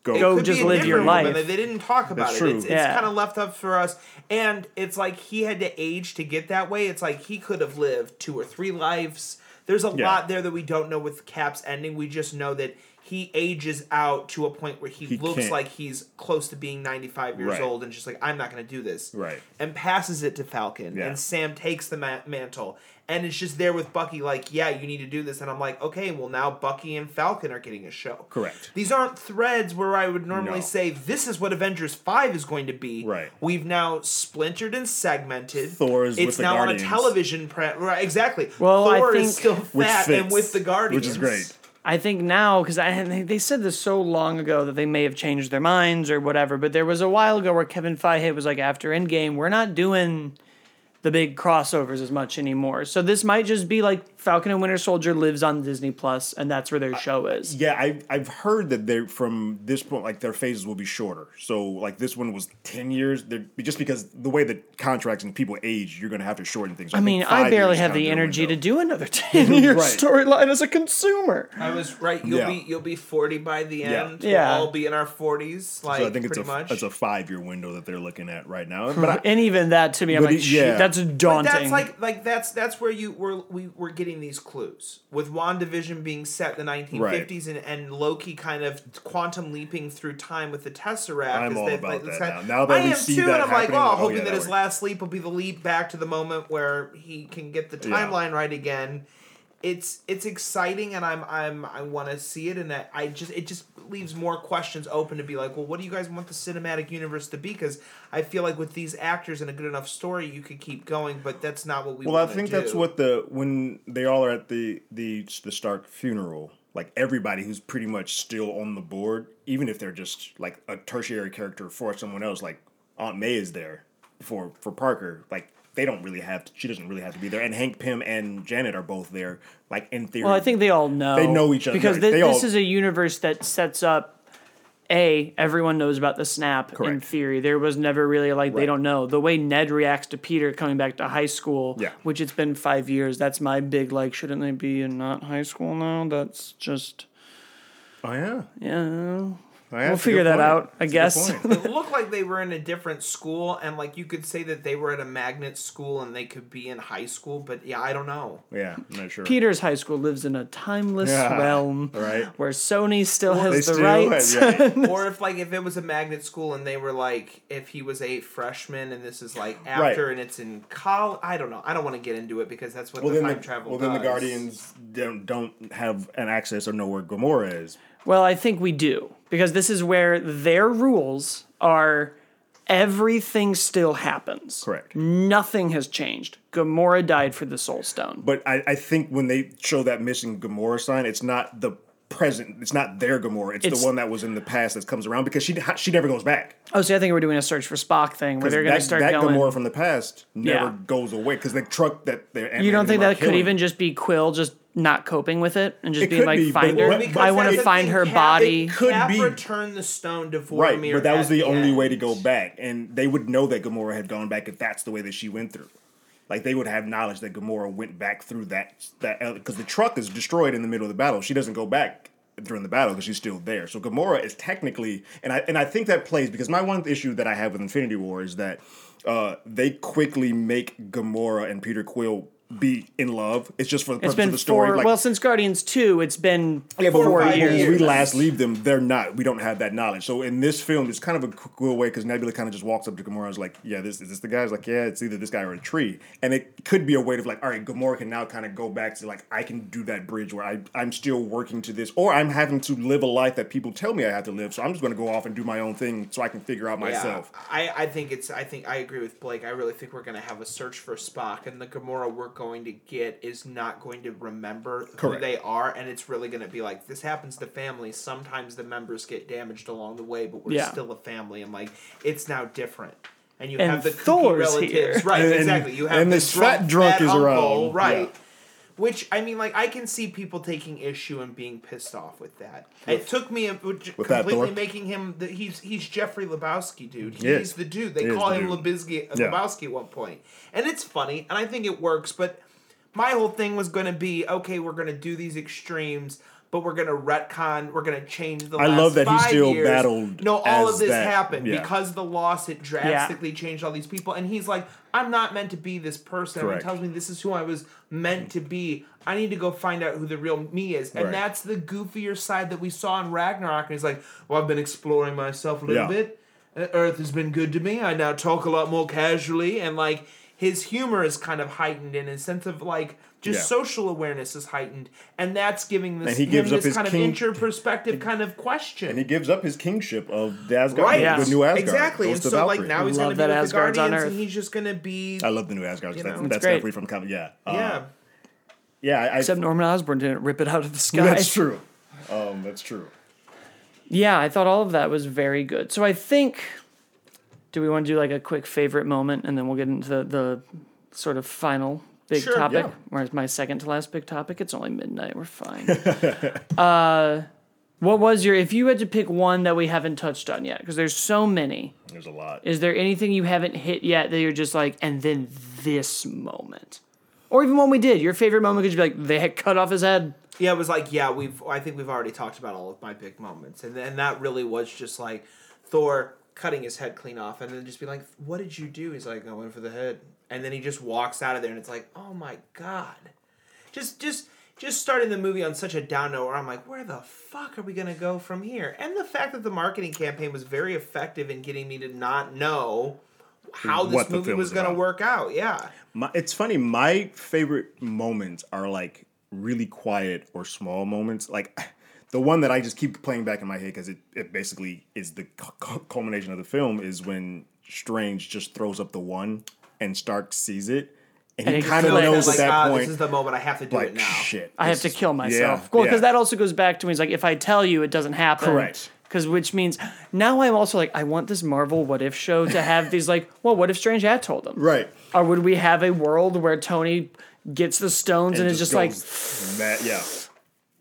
It
Go just live your
different woman.
life.
They they didn't talk about
That's
it.
true.
It's, it's
Yeah.
kind of left up for us. And it's like he had to age to get that way. It's like he could have lived two or three lives. There's a
Yeah.
lot there that we don't know with Cap's ending. We just know that he ages out to a point where he,
He
looks
can't.
like he's close to being 95 years
Right.
old and just like, I'm not going to do this.
Right.
And passes it to Falcon.
Yeah.
And Sam takes the ma- mantle. And it's just there with Bucky, like, yeah, you need to do this. And I'm like, okay, well, now Bucky and Falcon are getting a show.
Correct.
These aren't threads where I would normally
No.
say this is what Avengers Five is going to be.
Right.
We've now splintered and segmented.
Thor is
it's
with the Guardians.
It's now on a television. Pre- right. Exactly.
Well, I
Thor
think-
is still
Which
fat and
fits,
with the Guardians,
which is great.
I think now because they- said this so long ago that they may have changed their minds or whatever. But there was a while ago where Kevin Feige was like, after Endgame, we're not doing the big crossovers as much anymore. So this might just be like Falcon and Winter Soldier lives on Disney Plus, and that's where their show is.
Yeah, I've I've heard that they're from this point, like their phases will be shorter. So like this one was ten years. They're, just because the way that contracts and people age, you're going to have to shorten things.
I mean, I barely have the energy to do another ten year
Right.
storyline as a consumer.
I was right. You'll
Yeah.
be you'll be forty by the end.
Yeah.
We'll all be in our forties. Like
So I think it's
pretty
a
much.
it's a five year window that they're looking at right now. Hmm. But I,
and even that to me, I'm like,
it- yeah.
that's
But
daunting.
that's like like that's that's where you were we were getting these clues with WandaVision being set in the 1950s and, and Loki kind of quantum leaping through time with the Tesseract.
I'm
is
all about
like,
that
kind-
now. Now that
I
we
am
see
too,
that
and I'm like, oh,
like, oh,
hoping
yeah,
that
that
his last leap will be the leap back to the moment where he can get the
Yeah.
timeline right again. It's it's exciting and I'm I'm I want to see it and I, I just it just leaves more questions open to be like well what do you guys want the cinematic universe to be? Because I feel like with these actors and a good enough story you could keep going but that's not what we
Well, I think that's what the when they all are at the the the Stark funeral, like everybody who's pretty much still on the board, even if they're just like a tertiary character for someone else, like Aunt May is there for for Parker, like they don't really have to, she doesn't really have to be there, and Hank Pym and Janet are both there, like in theory.
Well, I think they all know.
They know each other,
because
right. They
this
all-
is a universe that sets up. A, everyone knows about the snap in theory. There was never really like they don't know. The way Ned reacts to Peter coming back to high school,
Yeah.
which it's been five years, that's my big like, shouldn't they be in not high school now? That's just
oh yeah,
yeah.
Yeah,
We'll figure that
point.
out, I
That's
guess.
it looked like they were in a different school and like you could say that they were at a magnet school and they could be in high school but yeah i don't know
yeah, I'm not sure.
Peter's high school lives in a timeless
Yeah,
realm
right.
where Sony still
They
has the
still-
rights.
yeah.
or if like if it was a magnet school and they were like if he was a freshman and this is like after and it's in college i don't know i don't want to get into it because that's what
Well,
the time
the,
travel
well, then the. Guardians don't, don't have an access or know where Gamora is.
Well, I think we do because this is where their rules are everything still happens.
Correct.
Nothing has changed. Gamora died for the Soul Stone.
But I, I think when they show that missing Gamora sign, it's not the present. It's not their Gamora. It's,
It's-
the one that was in the past that comes around because she she never goes back.
Oh, see, I think we're doing a search for Spock thing where they're going to start
that
going.
Gamora from the past never
Yeah.
goes away because the truck that they're
you don't think that could even just be Quill just not coping with it and just
It
being like,
be,
find her? I want to find her
Cap-
body.
it could
Cap
be.
returned the stone to Vormir
right? But that was
at
the only
end.
way to go back, and they would know that Gamora had gone back if that's the way that she went through. Like they would have knowledge that Gamora went back through that that because the truck is destroyed in the middle of the battle. She doesn't go back during the battle because she's still there. So Gamora is technically, and I and I think that plays because my one issue that I have with Infinity War is that uh, they quickly make Gamora and Peter Quill be in love. It's just for the purpose of the story.
four.
like,
well, since Guardians two, it's been
yeah, but
four
five
years.
when we last leave them, they're not. We don't have that knowledge. So in this film, it's kind of a cool way because Nebula kind of just walks up to Gamora and is like, "Yeah, this is this the guy?" He's like, "Yeah, it's either this guy or a tree." And it could be a way of like, all right, Gamora can now kind of go back to like, I can do that bridge where I I'm still working to this, or I'm having to live a life that people tell me I have to live. So I'm just going to go off and do my own thing so I can figure out myself.
Yeah, I, I think it's I think I agree with Blake. I really think we're gonna have a search for Spock, and the Gamora we're going to get is not going to remember who they are, and it's really gonna be like this happens to families. Sometimes the members get damaged along the way, but we're
Yeah.
still a family, and like it's now different. And you
And
have the
Thor's
relatives,
here.
right?
And-
exactly. You have
and this fat drunk is
uncle,
around,
right?
yeah.
Which I mean, like I can see people taking issue and being pissed off with that. it took me a,
With
completely making him. The, he's he's Jeffrey Lebowski, dude. He's
is.
the dude. They
He
call
the
him
dude.
Lebowski, uh,
Yeah.
Lebowski at one point, and it's funny, and I think it works. But my whole thing was going to be okay. We're going to do these extremes. But we're gonna retcon. We're gonna change the.
I
last
love that he still
years.
battled
No, all
as
of this
that,
happened
yeah.
because the loss it drastically changed all these people. And he's like, I'm not meant to be this person. Everyone
Correct.
tells me this is who I was meant to be. I need to go find out who the real me is. And
Right.
that's the goofier side that we saw in Ragnarok. And he's like, Well, I've been exploring myself a little
Yeah.
bit. Uh, Earth has been good to me. I now talk a lot more casually. And like his humor is kind of heightened and his sense of like just
Yeah.
social awareness is heightened. And that's giving this,
And he gives up
this
his
kind
king-
of inter-perspective kind of question.
And he gives up his kingship of the Asgard,
Right.
the
Yes.
new Asgard.
Exactly. And
to
so like now he's gonna be with the
Asgard's on
Guardians
Earth.
and he's just gonna be
I love the new Asgard.
You
that's
know. It's
that's
great.
definitely from comic. Yeah. Uh,
Yeah.
Yeah. I, I,
Except Norman Osborn didn't rip it out of the sky.
that's true. Um, that's true.
Yeah, I thought all of that was very good. So I think, do we want to do like a quick favorite moment, and then we'll get into the, the sort of final big
Sure,
topic,
yeah.
or it's my second to last big topic. It's only midnight. We're fine. uh, what was your? If you had to pick one that we haven't touched on yet, because there's so many.
There's a lot.
Is there anything you haven't hit yet that you're just like, and then this moment, or even when we did? Your favorite moment could you be like, they had cut off his head.
Yeah, it was like yeah, we've I think we've already talked about all of my big moments, and and that really was just like Thor cutting his head clean off, and then just be like, "What did you do?" He's like, "I went for the head," and then he just walks out of there, and it's like, "Oh my god," just just just starting the movie on such a down note where I'm like, "Where the fuck are we gonna go from here?" And the fact that the marketing campaign was very effective in getting me to not know how this
What
movie was gonna
about.
work out. Yeah.
My, it's funny. My favorite moments are like really quiet or small moments. Like the one that I just keep playing back in my head because it, it basically is the cu- culmination of the film is when Strange just throws up the one and Stark sees it. And,
And
he
he
kind of knows
like,
at that
ah,
point,
this is the moment I have to do
like,
it now.
shit.
I have to kill myself.
Yeah,
well, because
yeah.
that also goes back to when he's like, if I tell you, it doesn't happen.
Correct.
Because which means now I'm also like, I want this Marvel What If show to have these like, well, what if Strange had told them
Right.
Or would we have a world where Tony gets the stones and, is just like,
goes mad- yeah.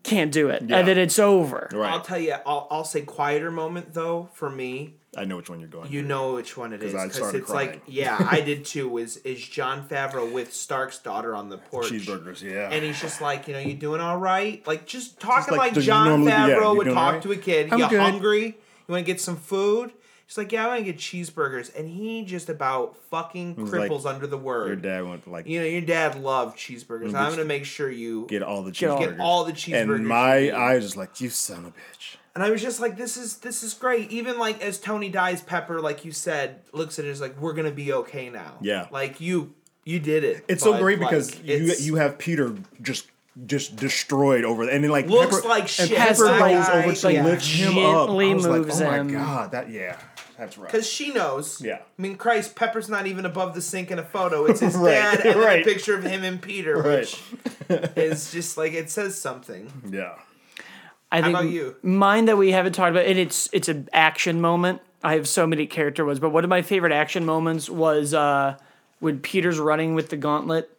can't do it,
Yeah.
and then it's over.
Right.
I'll tell you, I'll, I'll say quieter moment though for me.
I know which one you're going.
You know which one it is because it's
crying.
like yeah, I did too. Is is Jon Favreau with Stark's daughter on the porch?
cheeseburgers. Yeah.
And he's just like, you know, you doing all right? Like just talking
like
like, Jon
normally-
Favreau
you
would talk
right?
to a kid.
I'm
you
good.
hungry? You want to get some food? He's like, yeah, I want to get cheeseburgers, and he just about fucking
like,
cripples under the word.
Your dad went like
You know, your dad loved cheeseburgers. I'm gonna make sure you
get all the cheeseburgers.
get all the cheeseburgers.
and my
eyes need.
eye was just like, you son of a bitch.
And I was just like, this is this is great. Even like as Tony dies, Pepper, like you said, looks at it as like we're gonna be okay now.
Yeah.
Like you you did it.
It's so great
Like,
because you you have Peter just just destroyed over there. and then like
Looks
Pepper,
like
and. Pepper goes
guy,
over to
yeah.
lift him up. I
Gently
was like,
moves
oh
him.
my god, that yeah, that's right.
Because she knows.
Yeah.
I mean, Christ, Pepper's not even above the sink in a photo. It's his
Right,
dad and
right.
a picture of him and Peter,
Right.
which is just like it says something.
Yeah,
I think
about you?
mine that we haven't talked about, and it's it's an action moment. I have so many character ones, but one of my favorite action moments was uh, when Peter's running with the gauntlet,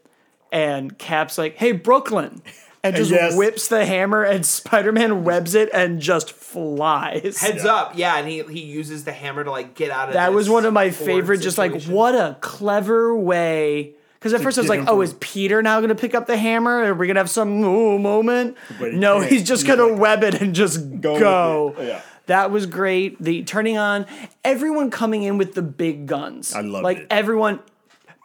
and Cap's like, "Hey, Brooklyn," and just
Yes.
whips the hammer, and Spider Man webs it and just flies.
Heads
Yeah.
up, yeah, and he he uses the hammer to like get out of.
that was one of my
board
favorite. Just like what a clever way. Because at first I was like, "Oh, is Peter now going to pick up the hammer? Are we going to have some ooh moment?"
But
No, he's just going to web it and just
go
go.
Yeah.
That was great. The turning on, everyone coming in with the big guns.
I loved
like
it.
everyone.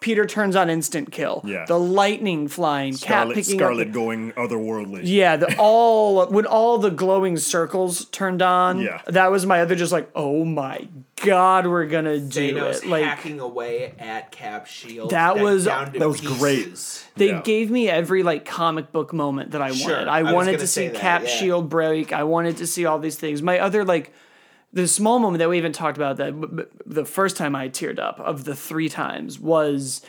Peter turns on instant kill.
Yeah.
The lightning flying, cat
Scarlet,
picking
Scarlet
up.
going otherworldly.
Yeah, the all when all the glowing circles turned on.
Yeah.
that was my other just like, oh my god, we're gonna do
Thanos
it. Like
hacking away at Cap shield.
That was-
down to
that was great.
They
Yeah.
gave me every like comic book moment that I
Sure,
wanted. I,
I
wanted
gonna
see
that,
Cap
yeah.
Shield break. I wanted to see all these things. My other like the small moment that we even talked about that b- b- the first time I teared up of the three times was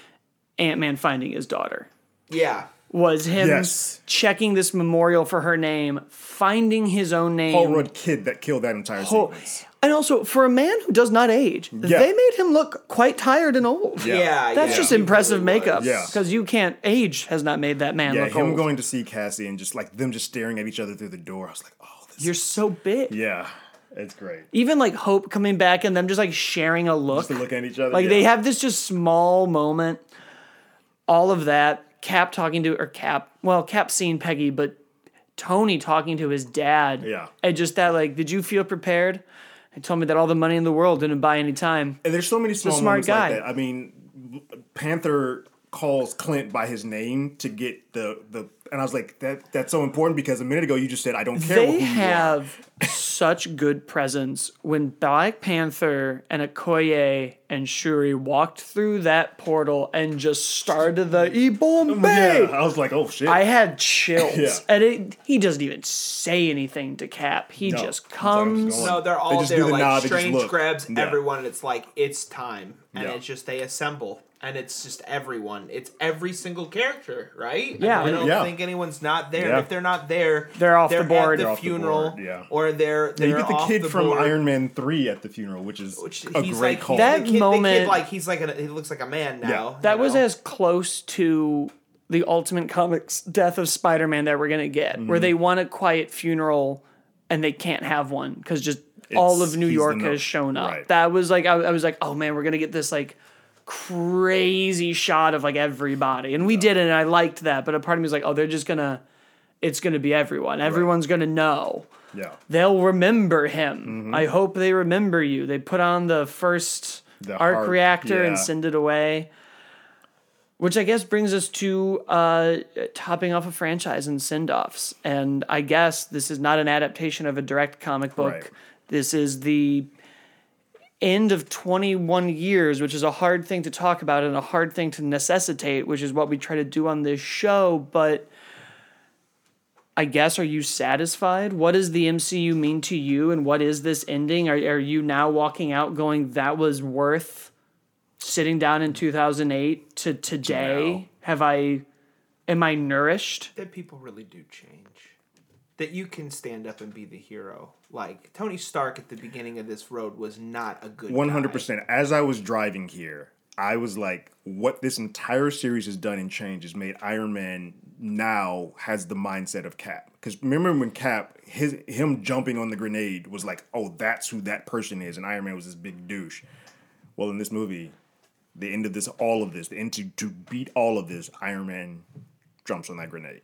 Ant Man finding his daughter.
Yeah.
Was him
Yes.
checking this memorial for her name, finding his own name.
Paul Rudd kid that killed that entire
Oh,
sequence.
and also for a man who does not age,
Yeah.
they made him look quite tired and old.
Yeah.
Yeah.
That's
yeah,
just impressive
really
makeup.
was.
Yeah.
Because you can't age has not made that man
Yeah,
look
him
old.
going to see Cassie and just like them just staring at each other through the door. I was like, oh, this.
You're so big.
yeah, it's great.
Even like Hope coming back and them just like sharing a look.
Just to look at each other.
like
yeah.
they have this just small moment. All of that. Cap talking to or Cap. Well, Cap seeing Peggy, but Tony talking to his dad.
Yeah.
And just that like, did you feel prepared? He told me that all the money in the world didn't buy any time.
And there's so many small
smart guy.
like that. I mean, Panther calls Clint by his name to get the the, and I was like, that that's so important because a minute ago you just said I don't care
They
who you are.
have such good presence when Black Panther and Okoye and Shuri walked through that portal and just started the E Bombay.
Yeah, I was like, oh shit.
I had chills.
Yeah.
And it, he doesn't even say anything to Cap. He
No.
just
That's how I was
comes.
No, they're all
just
there.
the
Like
nod,
Strange grabs
Yeah.
everyone, and it's like it's time, and
Yeah.
it's just they assemble, and it's just everyone. It's every single character, right?
Yeah.
I don't
Yeah.
think anyone's not there.
Yeah.
If they're not there,
They're off the
at
board.
the
They're off the
funeral,
board, yeah.
or they're they're
you get the
off
kid
the
from
board.
Iron Man three at the funeral, which is
Which
a
he's
great
like
call.
That
the kid, the
moment-
kid, like he's like a, he looks like a man now.
Yeah.
That was
know?
as close to the Ultimate Comics death of Spider Man that we're going to get,
Mm-hmm.
where they want a quiet funeral and they can't have one because just all of New York has shown up.
right.
That was like, I, I was like, oh man, we're going to get this like crazy shot of like everybody. And we did it and I liked that. But a part of me was like, oh, they're just to, it's to be everyone. Everyone's going to know.
yeah,
They'll remember him.
Mm-hmm.
I hope they remember you. They put on the first
The
arc
heart-
reactor and send it away. Which I guess brings us to uh, topping off a franchise and send offs. And I guess this is not an adaptation of a direct comic book.
Right.
This is the end of 21 years, which is a hard thing to talk about and a hard thing to necessitate, which is what we try to do on this show. But I guess, are you satisfied? What does the MCU mean to you, and what is this ending? Are, are you now walking out going, that was worth sitting down in 2008 to today?
now.
Have I, am I nourished?
that people really do change. That you can stand up and be the hero. Like Tony Stark at the beginning of this road was not a good.
One hundred
guy.
percent. As I was driving here, I was like, "What this entire series has done and changed has made Iron Man now has the mindset of Cap." Because remember when Cap, his him jumping on the grenade was like, "Oh, that's who that person is," and Iron Man was this big douche. Well, in this movie, the end of this, all of this, the end to to beat all of this, Iron Man jumps on that grenade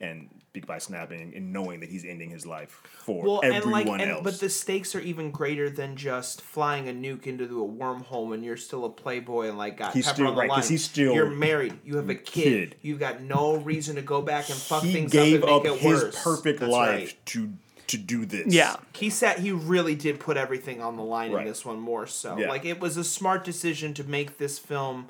and big by snapping and knowing that he's ending his life for
Well, and
everyone
like, and,
else.
but the stakes are even greater than just flying a nuke into a wormhole and you're still a playboy and like got
He's
pepper
still-
on the
right, 'cause
line.
he's still
you're married. You have a kid.
kid.
You've got no reason to go back and fuck
he
things
gave
up
up
and make it
his
worse.
perfect
That's
life
right.
to to do this.
Yeah.
He said he really did put everything on the line
Right.
in this one more so.
Yeah.
Like it was a smart decision to make this film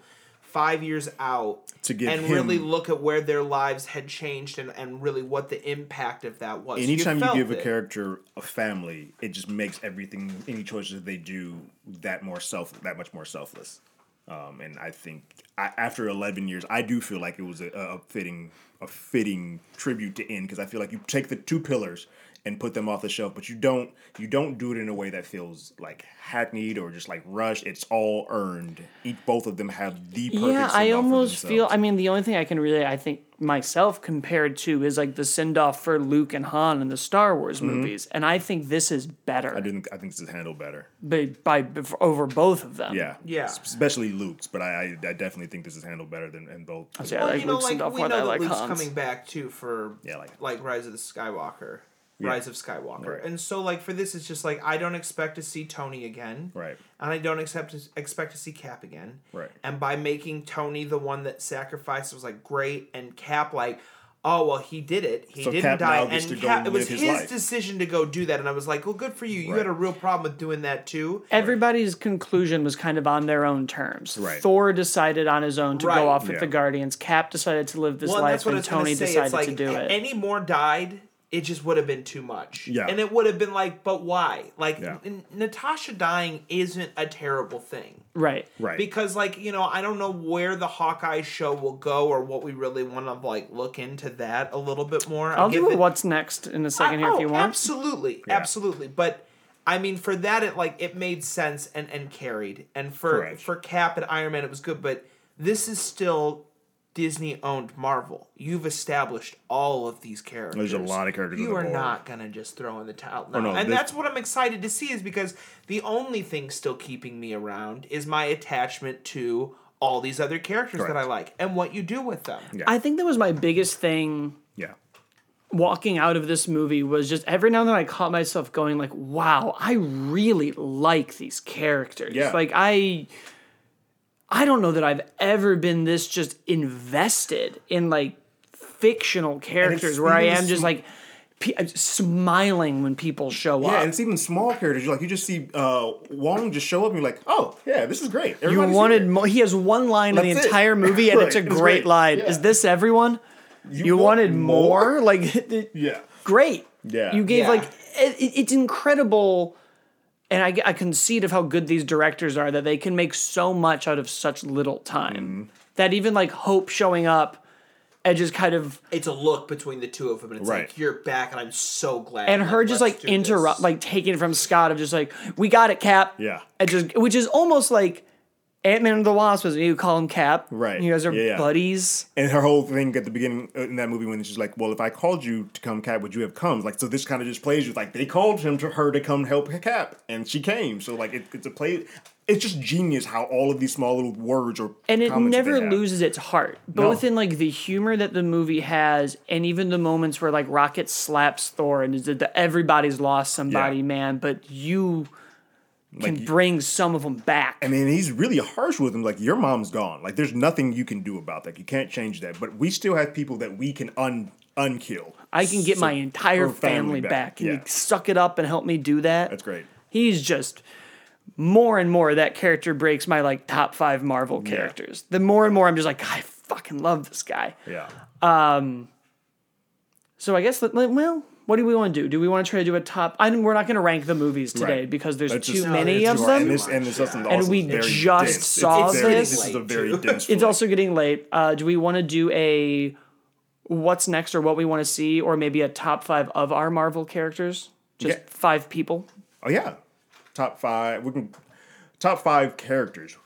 five years out
To give
and
him-
really look at where their lives had changed and, and really what the impact of that was.
Anytime you,
felt
give a character a family, it just makes everything, any choices they do, that more self, that much more selfless. Um, and I think I, after eleven years, I do feel like it was a, a fitting, a fitting tribute to end because I feel like you take the two pillars and put them off the shelf, but you don't, you don't do it in a way that feels like hackneyed or just like rushed. It's all earned. Each both of them have the perfect.
Yeah, I
send-off for
almost feel i mean, the only thing I can really, I think, myself compared to is like the send off for Luke and Han in the Star Wars movies, and I think this is better
Mm-hmm. I do think I think this is handled better.
by, by over both of them.
Yeah,
Yeah.
Especially Luke's, but I, I I definitely think this is handled better than in both.
Yeah,
Well,
like
you know,
Luke's
like
send off
we
more
know
than I
that
like
Luke's
Han's.
coming back too for
Yeah, like-
like Rise of the Skywalker, Rise of Skywalker,
Right.
and so like for this, it's just like I don't expect to see Tony again,
Right.
And I don't expect to, expect to see Cap again,
Right.
And by making Tony the one that sacrificed was like great, and Cap like. Oh well, he did it. He
So
didn't
Cap
die,
now
and
to go
Cap, it was his,
his
decision to go do that. And I was like, "Well, good for you. You
Right.
had a real problem with doing that too."
Everybody's conclusion was kind of on their own terms.
Right.
Thor decided on his own to
Right.
go off with the Guardians. Cap decided to live this
Well, and
life,
that's what
and Tony decided
like
to do it.
any more died, it just would have been too much.
Yeah.
and it would have been like, but why? Like
Yeah.
N- Natasha dying isn't a terrible thing.
right.
Right.
Because like you know, I don't know where the Hawkeye show will go or what we really want to like look into that a little bit more.
I'll
give
do
it-
what's next in a second here
I-
if oh, you
oh,
want.
Absolutely,
Yeah.
absolutely. But I mean, for that, it like it made sense and and carried. And for
Correct.
for Cap and Iron Man, it was good. But this is still Disney owned Marvel. You've established all of these characters.
There's a lot of characters
You are
board.
not gonna just throw in the towel. Oh, no.
no,
and
this-
that's what I'm excited to see is because the only thing still keeping me around is my attachment to all these other characters that I like and what you do with them.
Yeah.
I think that was my biggest thing
yeah.
walking out of this movie was just every now and then I caught myself going like, "Wow, I really like these characters."
Yeah.
Like I I don't know that I've ever been this just invested in like fictional characters where I am just like pe- uh, smiling when people show
Yeah,
up.
Yeah, and it's even small characters. You're Like you just see uh, Wong just show up, and you're like, "Oh, yeah, this is great."
you wanted
here.
more. He has one line in the
it.
entire movie, and it's a
Right,
great,
great.
line.
Yeah.
Is this everyone? You,
want
wanted more? Like,
Yeah.
great.
Yeah.
You gave
Yeah.
like it, it- it's incredible, and I, I concede of how good these directors are that they can make so much out of such little time.
Mm-hmm.
That even like Hope showing up, and just kind of
It's a look between the two of them, and it's
Right.
like you're back, and I'm so glad.
and
Like,
her just like interrupt,
this.
like taking it from Scott of just like we got it, Cap.
Yeah.
and just which is almost like Ant Man and the Wasp was you call him Cap,
Right.
You guys are
Yeah, yeah.
buddies.
And her whole thing at the beginning uh, in that movie when she's like, "Well, if I called you to come, Cap, would you have come?" Like, so this kind of just plays with like they called him to her to come help Cap, and she came. So like it, it's a play. It's just genius how all of these small little words are
and it never loses its heart both in like the humor that the movie has and even the moments where like rocket slaps thor and is that everybody's lost somebody
Yeah.
man but you can bring some of them back
I mean, he's really harsh with them. Like, your mom's gone. Like, there's nothing you can do about that. You can't change that. But we still have people that we can un unkill.
i can get
So-
my entire
or
family, back, can
Yeah,
you suck it up and help me do that
that's great.
he's just more and more that character breaks my like top five marvel characters the more and more i'm just like i fucking love this guy
Yeah, Um.
So I guess like, well, what do we want to do? Do we want to try to do a top? I we're not going to rank the movies today
Right.
because there's
That's
too
just-
many of them.
And this and this also,
And we just
dense.
saw
it's very,
this.
This is a very dense.
It's
film.
also getting late. Uh, do we want to do a what's next or what we want to see, or maybe a top five of our Marvel characters? Just
Yeah.
five people.
Oh yeah, top five. We can top five characters.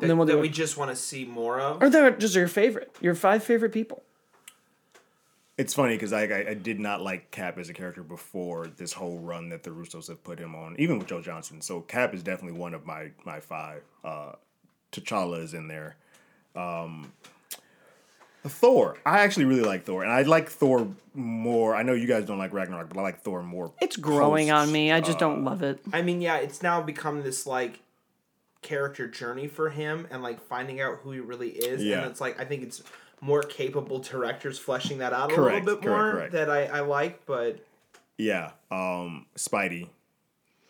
And then we'll
that
do
we just want to see more of.
Or they're just your favorite. Your five favorite people.
It's funny because I, I I did not like Cap as a character before this whole run that the Russos have put him on, even with Joe Johnston. So Cap is definitely one of my my five. Uh, T'Challa is in there. Um, Thor. I actually really like Thor, and I like Thor more. I know you guys don't like Ragnarok, but I like Thor more.
It's growing
post-
on me. I just don't love it.
I mean, yeah, it's now become this like character journey for him and like finding out who he really is.
Yeah.
And it's like I think it's more capable directors fleshing that out a little bit
correct,
more
correct.
that I, I like, but
Yeah, um, Spidey,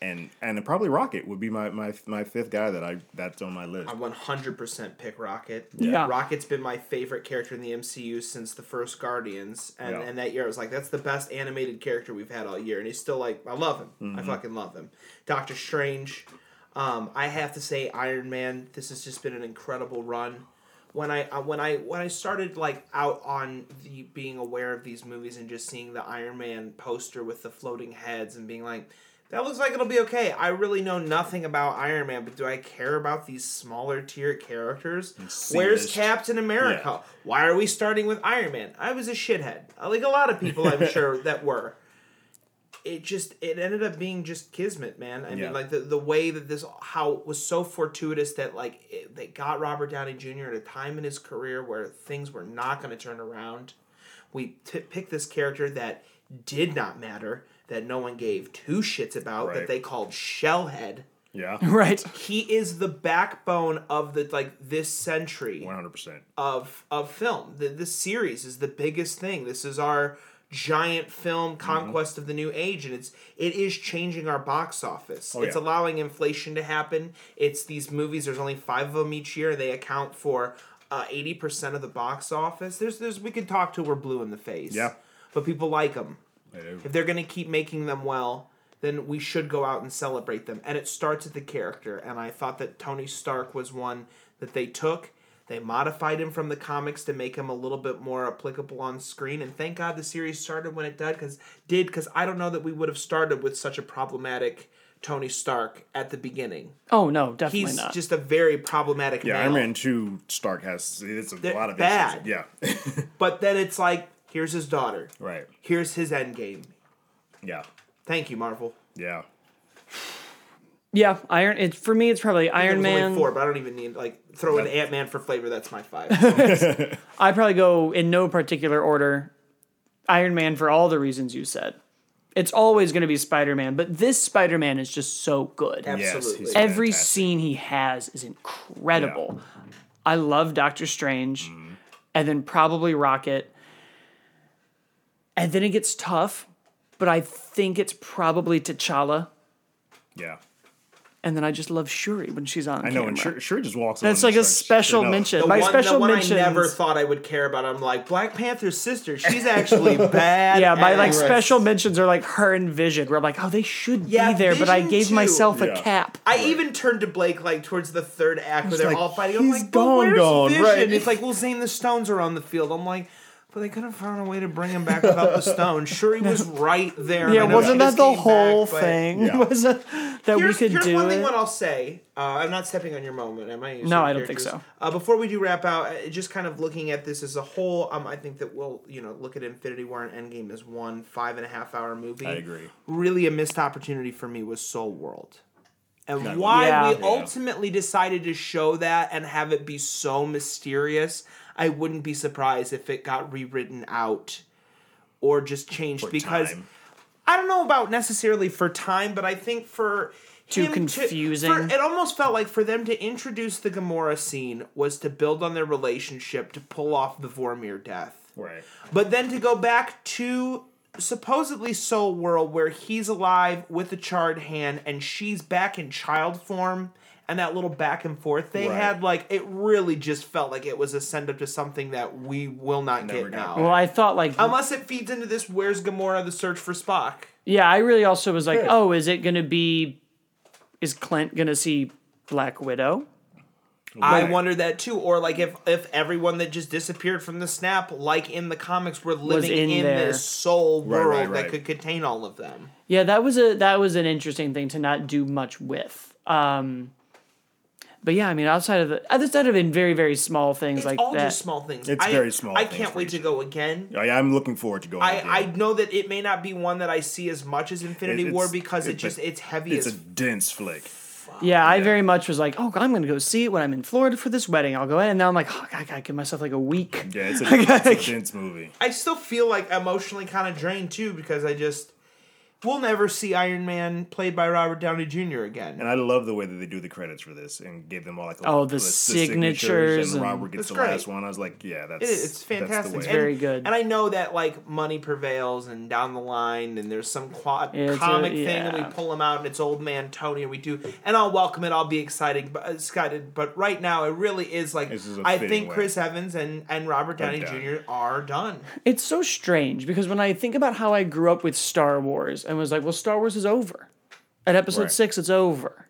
and and probably Rocket would be my, my my fifth guy that I that's on my list.
I 100% pick Rocket.
Yeah.
Rocket's been my favorite character in the MCU since the first Guardians, and,
Yeah.
and that year I was like, that's the best animated character we've had all year, and he's still like, I love him.
Mm-hmm.
I fucking love him. Doctor Strange, um, I have to say Iron Man. This has just been an incredible run. When I uh, when I when I started like out on the being aware of these movies and just seeing the Iron Man poster with the floating heads and being like. That looks like it'll be okay. I really know nothing about Iron Man, but do I care about these smaller tier characters? Where's. Captain America? Why are we starting with Iron Man? I was a shithead. Like a lot of people, I'm sure that were. It just it ended up being just kismet, man. I
Yeah.
mean, like the, the way that this how it was so fortuitous that like it, they got Robert Downey Jr. at a time in his career where things were not going to turn around. We t- picked this character that did not matter, that no one gave two shits about, that they called Shellhead.
Yeah,
Right.
He is the backbone of the like this century
one hundred percent.
of of film. The, this series is the biggest thing. This is our giant film
Mm-hmm.
conquest of the new age, and it's it is changing our box office. it's
Oh, yeah.
allowing inflation to happen. It's these movies. There's only five of them each year. They account for uh, eighty percent of the box office. There's there's we could talk till we're blue in the face.
Yeah.
but people like them.
Do.
If they're going to keep making them well, then we should go out and celebrate them. And it starts at the character. And I thought that Tony Stark was one that they took. They modified him from the comics to make him a little bit more applicable on screen. And thank God the series started when it did, because did because I don't know that we would have started with such a problematic Tony Stark at the beginning.
Oh no, definitely
He's
not.
just a very problematic.
Yeah,
male.
Iron Man Two Stark has it's a
They're
lot of
bad.
issues. Yeah,
But then it's like, here's his daughter.
right.
Here's his end game.
Yeah,
Thank you, Marvel.
yeah.
Yeah, Iron. It for me, it's probably
It
Iron
was only
Man.
four, but I don't even need like throw in
That-
Ant Man for flavor. That's my five.
I probably go in no particular order. Iron Man for all the reasons you said. It's always going to be Spider Man, but this Spider Man is just so good.
Absolutely.
he's
Every
fantastic.
scene he has is incredible. I love Doctor Strange,
Mm-hmm.
and then probably Rocket, and then it gets tough. But I think it's probably T'Challa,
Yeah,
and then I just love Shuri when she's on.
I know.
camera.
And Shuri, Shuri just walks.
That's like a
starts-
special
no.
mention.
The
My
one,
special
the one
mentions.
I never thought I would care about. I'm like Black Panther's sister. She's actually bad.
Yeah, my like
ass.
special mentions are like her and Vision, where I'm like, oh, they should
Yeah,
be there, but I gave
too.
myself a cap.
I even turned to Blake like towards the third act where they're
like,
all fighting. I'm
he's
like, but
gone,
where's
gone,
Vision?
right.
It's like, well, Zane the Stones are on the field. I'm like, but they could have found a way to bring him back without the stone. Sure, he was right there.
yeah, wasn't that the
came back,
whole thing?
Yeah.
Was it that we
Here's,
could
here's
do
one
it?
thing. What I'll say. Uh, I'm not stepping on your moment. Am I?
No, I don't think so.
Uh, before we do wrap out, uh, just kind of looking at this as a whole, um, I think that we'll you know look at Infinity War and Endgame as one five and a half hour movie.
I agree.
Really, a missed opportunity for me was Soul World. And why
Yeah.
we ultimately decided to show that and have it be so mysterious, I wouldn't be surprised if it got rewritten out or just changed
For
because
time.
I don't know about necessarily for time, but I think for
Too
him to-
confusing.
for- it almost felt like for them to introduce the Gamora scene was to build on their relationship to pull off the Vormir death.
Right.
But then to go back to supposedly soul world where he's alive with a charred hand and she's back in child form and that little back and forth they
Right.
had like it really just felt like it was a send up to something that we will not
Never
get
got
now
Well, I thought like
unless it feeds into this where's gamora the search for spock
yeah, I really also was like,
Good.
oh, is it gonna be? Is Clint gonna see Black Widow?
I
Right.
wonder that too, or like if if everyone that just disappeared from the snap, like in the comics, were living
in
in, this soul
Right,
world
right,
that could contain all of them.
Yeah, that was a that was an interesting thing to not do much with. Um, but yeah, I mean, outside of the outside of in very very small things
It's
like
all
that.
just small things.
It's
I,
very small
I
things
can't wait to go again.
I, I'm looking forward to going.
I,
again.
I know that it may not be one that I see as much as Infinity
It-
War because it
it's
just it's heavy
It's
as
a dense flick.
yeah, I very much was like, oh, I'm gonna go see it when I'm in Florida for this wedding. I'll go in, and now I'm like, oh, I gotta give myself like a week.
Yeah, it's a, it's a dense movie.
I still feel like emotionally kind of drained too because I just we'll never see Iron Man played by Robert Downey Jr. again.
And I love the way that they do the credits for this and gave them all like
Oh, the signatures
and
and-
Robert gets the
great.
last one. I was like, yeah, that's
It is, it's
that's
fantastic.
the way.
And-
very good.
And I know that like money prevails and down the line and there's some quad
It's a-
comic thing and we pull him out and it's old man Tony and we do and I'll welcome it. I'll be excited, but excited. But right now it really is like
This is a
I think
way.
Chris Evans and and Robert Downey. Jr. are done.
It's so strange because when I think about how I grew up with Star Wars and was like, well, Star Wars is over. At episode
Right.
six, it's over.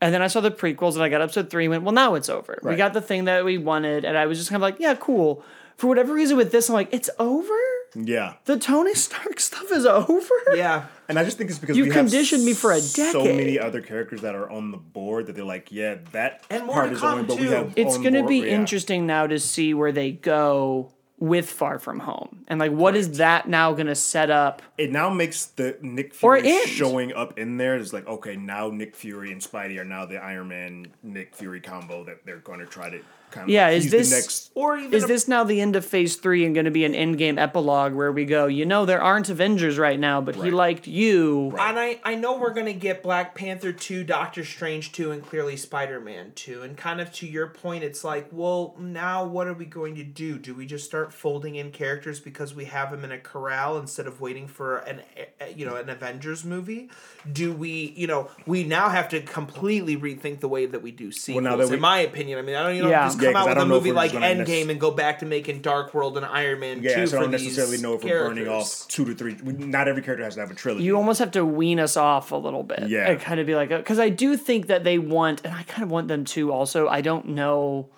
And then I saw the prequels and I got episode three and went, well, now it's over. We got the thing that we wanted. And I was just kind of like, yeah, cool. For whatever reason with this, I'm like, it's over?
Yeah,
The Tony Stark stuff is over?
Yeah.
and I just think it's because
You
we have
conditioned me for a decade.
So many other characters that are on the board that they're like, yeah, that
And more
part is
come,
only, but we have.
It's going to be
yeah.
interesting now to see where they go with Far From Home. And like, what is that now going to set up?
It now makes the Nick Fury showing up in there is like, okay, now Nick Fury and Spidey are now the Iron Man Nick Fury combo that they're going to try to kind of.
Yeah, is this-
next?
Or even
Is
a-
this now the end of phase three and going to be an end game epilogue where we go, you know, there aren't Avengers right now, but he liked you.
And I, I know we're gonna get Black Panther two, Doctor Strange two, and clearly Spider Man two. And kind of to your point, it's like, well, now what are we going to do? Do we just start folding in characters because we have them in a corral instead of waiting for an eh, you know an Avengers movie? Do we you know we now have to completely rethink the way that we do sequels?
now that we-
in my opinion, I mean, I don't you know
Yeah.
Just
Yeah,
out with a
don't know if
movie like
just nec-
Endgame and go back to making Dark World and Iron Man
Yeah,
two
so I
for
don't necessarily know if we're burning off two to three. Not every character has to have a trilogy.
You almost have to wean us off a little bit.
Yeah.
And kind of be like, uh, because I do think that they want, and I kind of want them to also. I don't know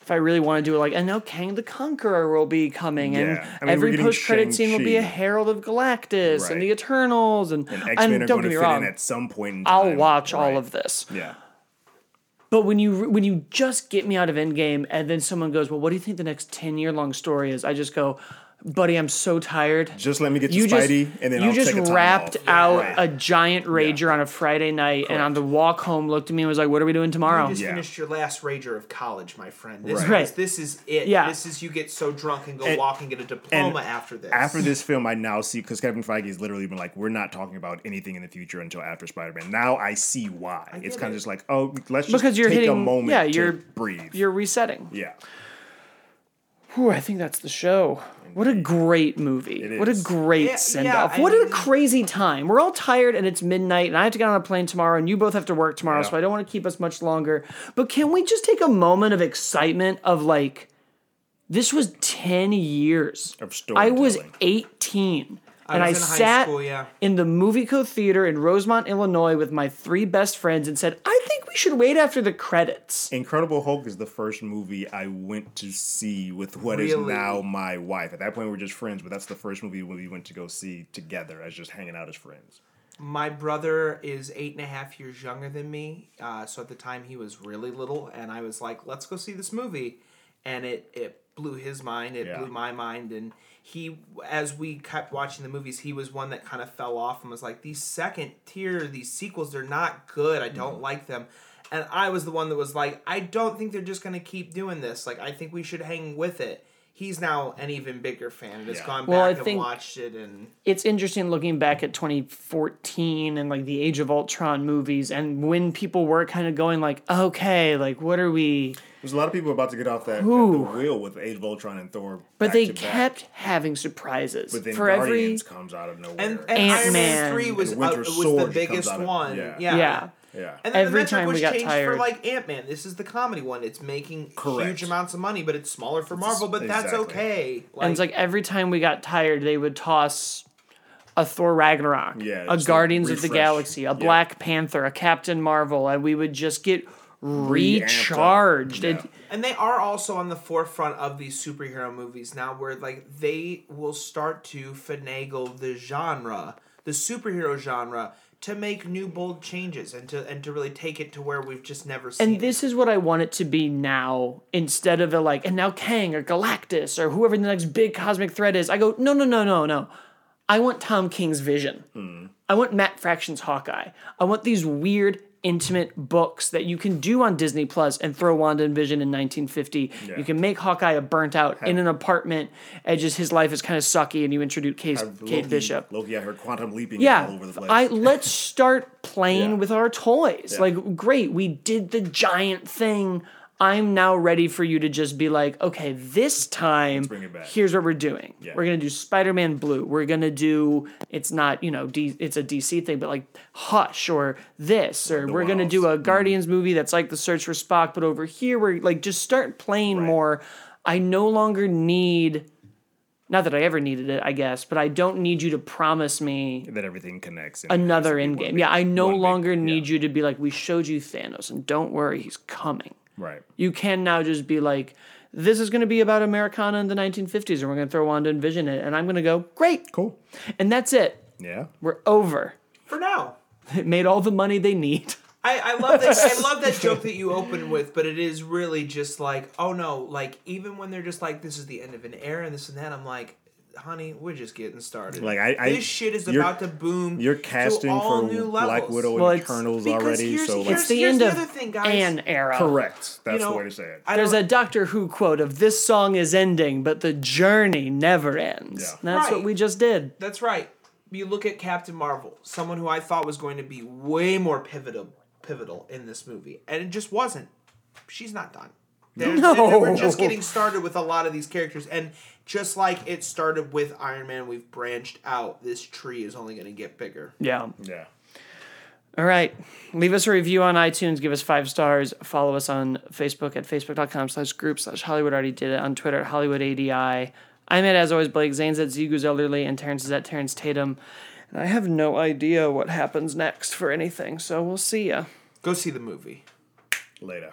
if I really want to do it. Like, I know Kang the Conqueror will be coming, and
I mean,
every post credit scene will be a Herald of Galactus
Right.
and the Eternals, and,
and
and,
X Men are
don't
going
get
to
me
fit
wrong,
in at some point. In time.
I'll
time.
watch all of this.
Yeah.
But when you when you just get me out of Endgame and then someone goes, "Well, what do you think the next ten year long story is?" I just go, "Buddy, I'm so tired."
Just let me get to
you just
Spidey, and then
you
I'll
just
take a time
wrapped
off.
out
Right.
a giant rager on a Friday night, and on the walk home, looked at me and was like, "What are we doing tomorrow?"
You just
Yeah.
finished your last rager of college, my friend. This
Right.
Right.
is this is it.
Yeah.
This is you get so drunk and go
And-
walk and get a diploma after this.
After this film, I now see because Kevin Feige has literally been like, "We're not talking about anything in the future until after Spider-Man." Now I see why. it's
get
kind of just like, oh, let's just
Because you're
take a moment
yeah, you're-
breathe.
You're resetting.
yeah,
Whew, I think that's the show. What a great movie. What a great
yeah,
send off.
Yeah,
what I,
a
crazy time. We're all tired and it's midnight and I have to get on a plane tomorrow and you both have to work tomorrow,
yeah.
so I don't want to keep us much longer. But can we just take a moment of excitement of like, this was 10 years.
Of
I was 18. I
and I
sat
school, yeah.
in the Muvico Theater in Rosemont, Illinois, with my three best friends and said, "I think we should wait after the credits."
Incredible Hulk is the first movie I went to see with what
really?
is now my wife. At that point, we were just friends, but that's the first movie we went to go see together as just hanging out as friends.
My brother is eight and a half years younger than me, uh, so at the time he was really little, and I was like, "Let's go see this movie," and it it blew his mind, it
yeah.
blew my mind, and he, as we kept watching the movies, he was one that kind of fell off and was like, "These second tier, these sequels, they're not good. I don't mm. like them." And I was the one that was like, "I don't think they're just gonna keep doing this. Like, I think we should hang with it." He's now an even bigger fan and has
Yeah.
gone
Well, I
back and
think-
watched it and.
it's interesting looking back at 2014 and like the Age of Ultron movies and when people were kind of going like, okay, like what are we
There's a lot of people about to get off that, that the wheel with Age of Ultron and Thor.
But they
to back.
kept having surprises
But then
for every.
Guardians comes out of nowhere.
And, and Iron
Ant-Man
three was
and
uh,
Winter
was
Soldier
the
comes
biggest
out of-
one.
yeah.
Yeah.
Yeah.
yeah.
And then
Every
the metric
time we
was
got
changed
tired.
for like Ant Man. This is the comedy one. It's making
Correct.
huge amounts of money, but it's smaller for Marvel. But that's
exactly.
okay.
and it's like every time we got tired, they would toss a Thor Ragnarok,
Yeah,
a
just, like,
Guardians of the. Galaxy, a
Yeah.
Black Panther, a Captain Marvel, and we would just get
Re-amped
recharged. It-
Yeah.
And they are also on the forefront of these superhero movies now, where like they will start to finagle the genre, the superhero genre, to make new bold changes and to and to really take it to where we've just never seen.
And this is what I want it to be now, instead of a like, and now Kang or Galactus or whoever the next big cosmic threat is. I go, no, no, no, no, no. I want Tom King's vision. Hmm. I want Matt Fraction's Hawkeye. I want these weird, intimate books that you can do on Disney Plus and throw Wanda and Vision in 1950.
Yeah.
You can make Hawkeye a burnt out in an apartment, and just his life is kind of sucky, and you introduce Kate,
Have
Kate Bishop.
Loki I heard quantum leaping all
Yeah,
over the place.
I let's start playing
Yeah.
with our toys. Like, great, we did the giant thing. I'm now ready for you to just be like, okay, this time,
bring it back.
here's what we're doing.
Yeah.
We're gonna do Spider-Man Blue. We're gonna do. It's not you know, D, it's a DC thing, but like Hush or this, or we're gonna do a mm-hmm. Guardians movie that's like the Search for Spock, but over here we're like just start playing more. I no longer need. Not that I ever needed it, I guess, but I don't need you to promise me
that everything connects.
another in game. Yeah, I no
one big-
longer
yeah.
need you to be like, we showed you Thanos, and don't worry, he's coming.
Right.
You can now just be like, this is going to be about Americana in the 1950s, and we're going to throw Wanda and Vision in it, and I'm going to go, great,
Cool.
and that's it.
Yeah.
We're over.
for now.
It made all the money they need.
I, I love that I love that joke that you open with, but it is really just like, oh no, like even when they're just like, this is the end of an era and this and that, I'm like, honey, we're just getting started.
Like, I- I-
this shit is about to boom.
You're
to
casting
all
for
new
Black
levels.
Widow
Well,
and
it's-
Eternals already.
here's-
So
here's-
like,
It's the
here's
end
the
of
other thing, guys.
an era.
correct. That's
know,
the way to say it.
There's a Doctor Who quote of this song is ending, but the journey never ends.
Yeah.
And that's what we just did.
That's right. You look at Captain Marvel, someone who I thought was going to be way more pivotal, pivotal in this movie, and it just wasn't. She's not done. They're,
No.
they're- we're just getting started with a lot of these characters, and just like it started with Iron Man, we've branched out. This tree is only going to get bigger.
Yeah.
Yeah.
All right. Leave us a review on iTunes. Give us five stars. Follow us on Facebook at facebook.com slash group slash Hollywood already did it. On Twitter at Hollywood ADI. I'm at, as always, Blake. Zane's at Zegus Elderly. And Terrence is at Terrence Tatum. And I have no idea what happens next for anything. So we'll see ya.
Go see the movie.
Later.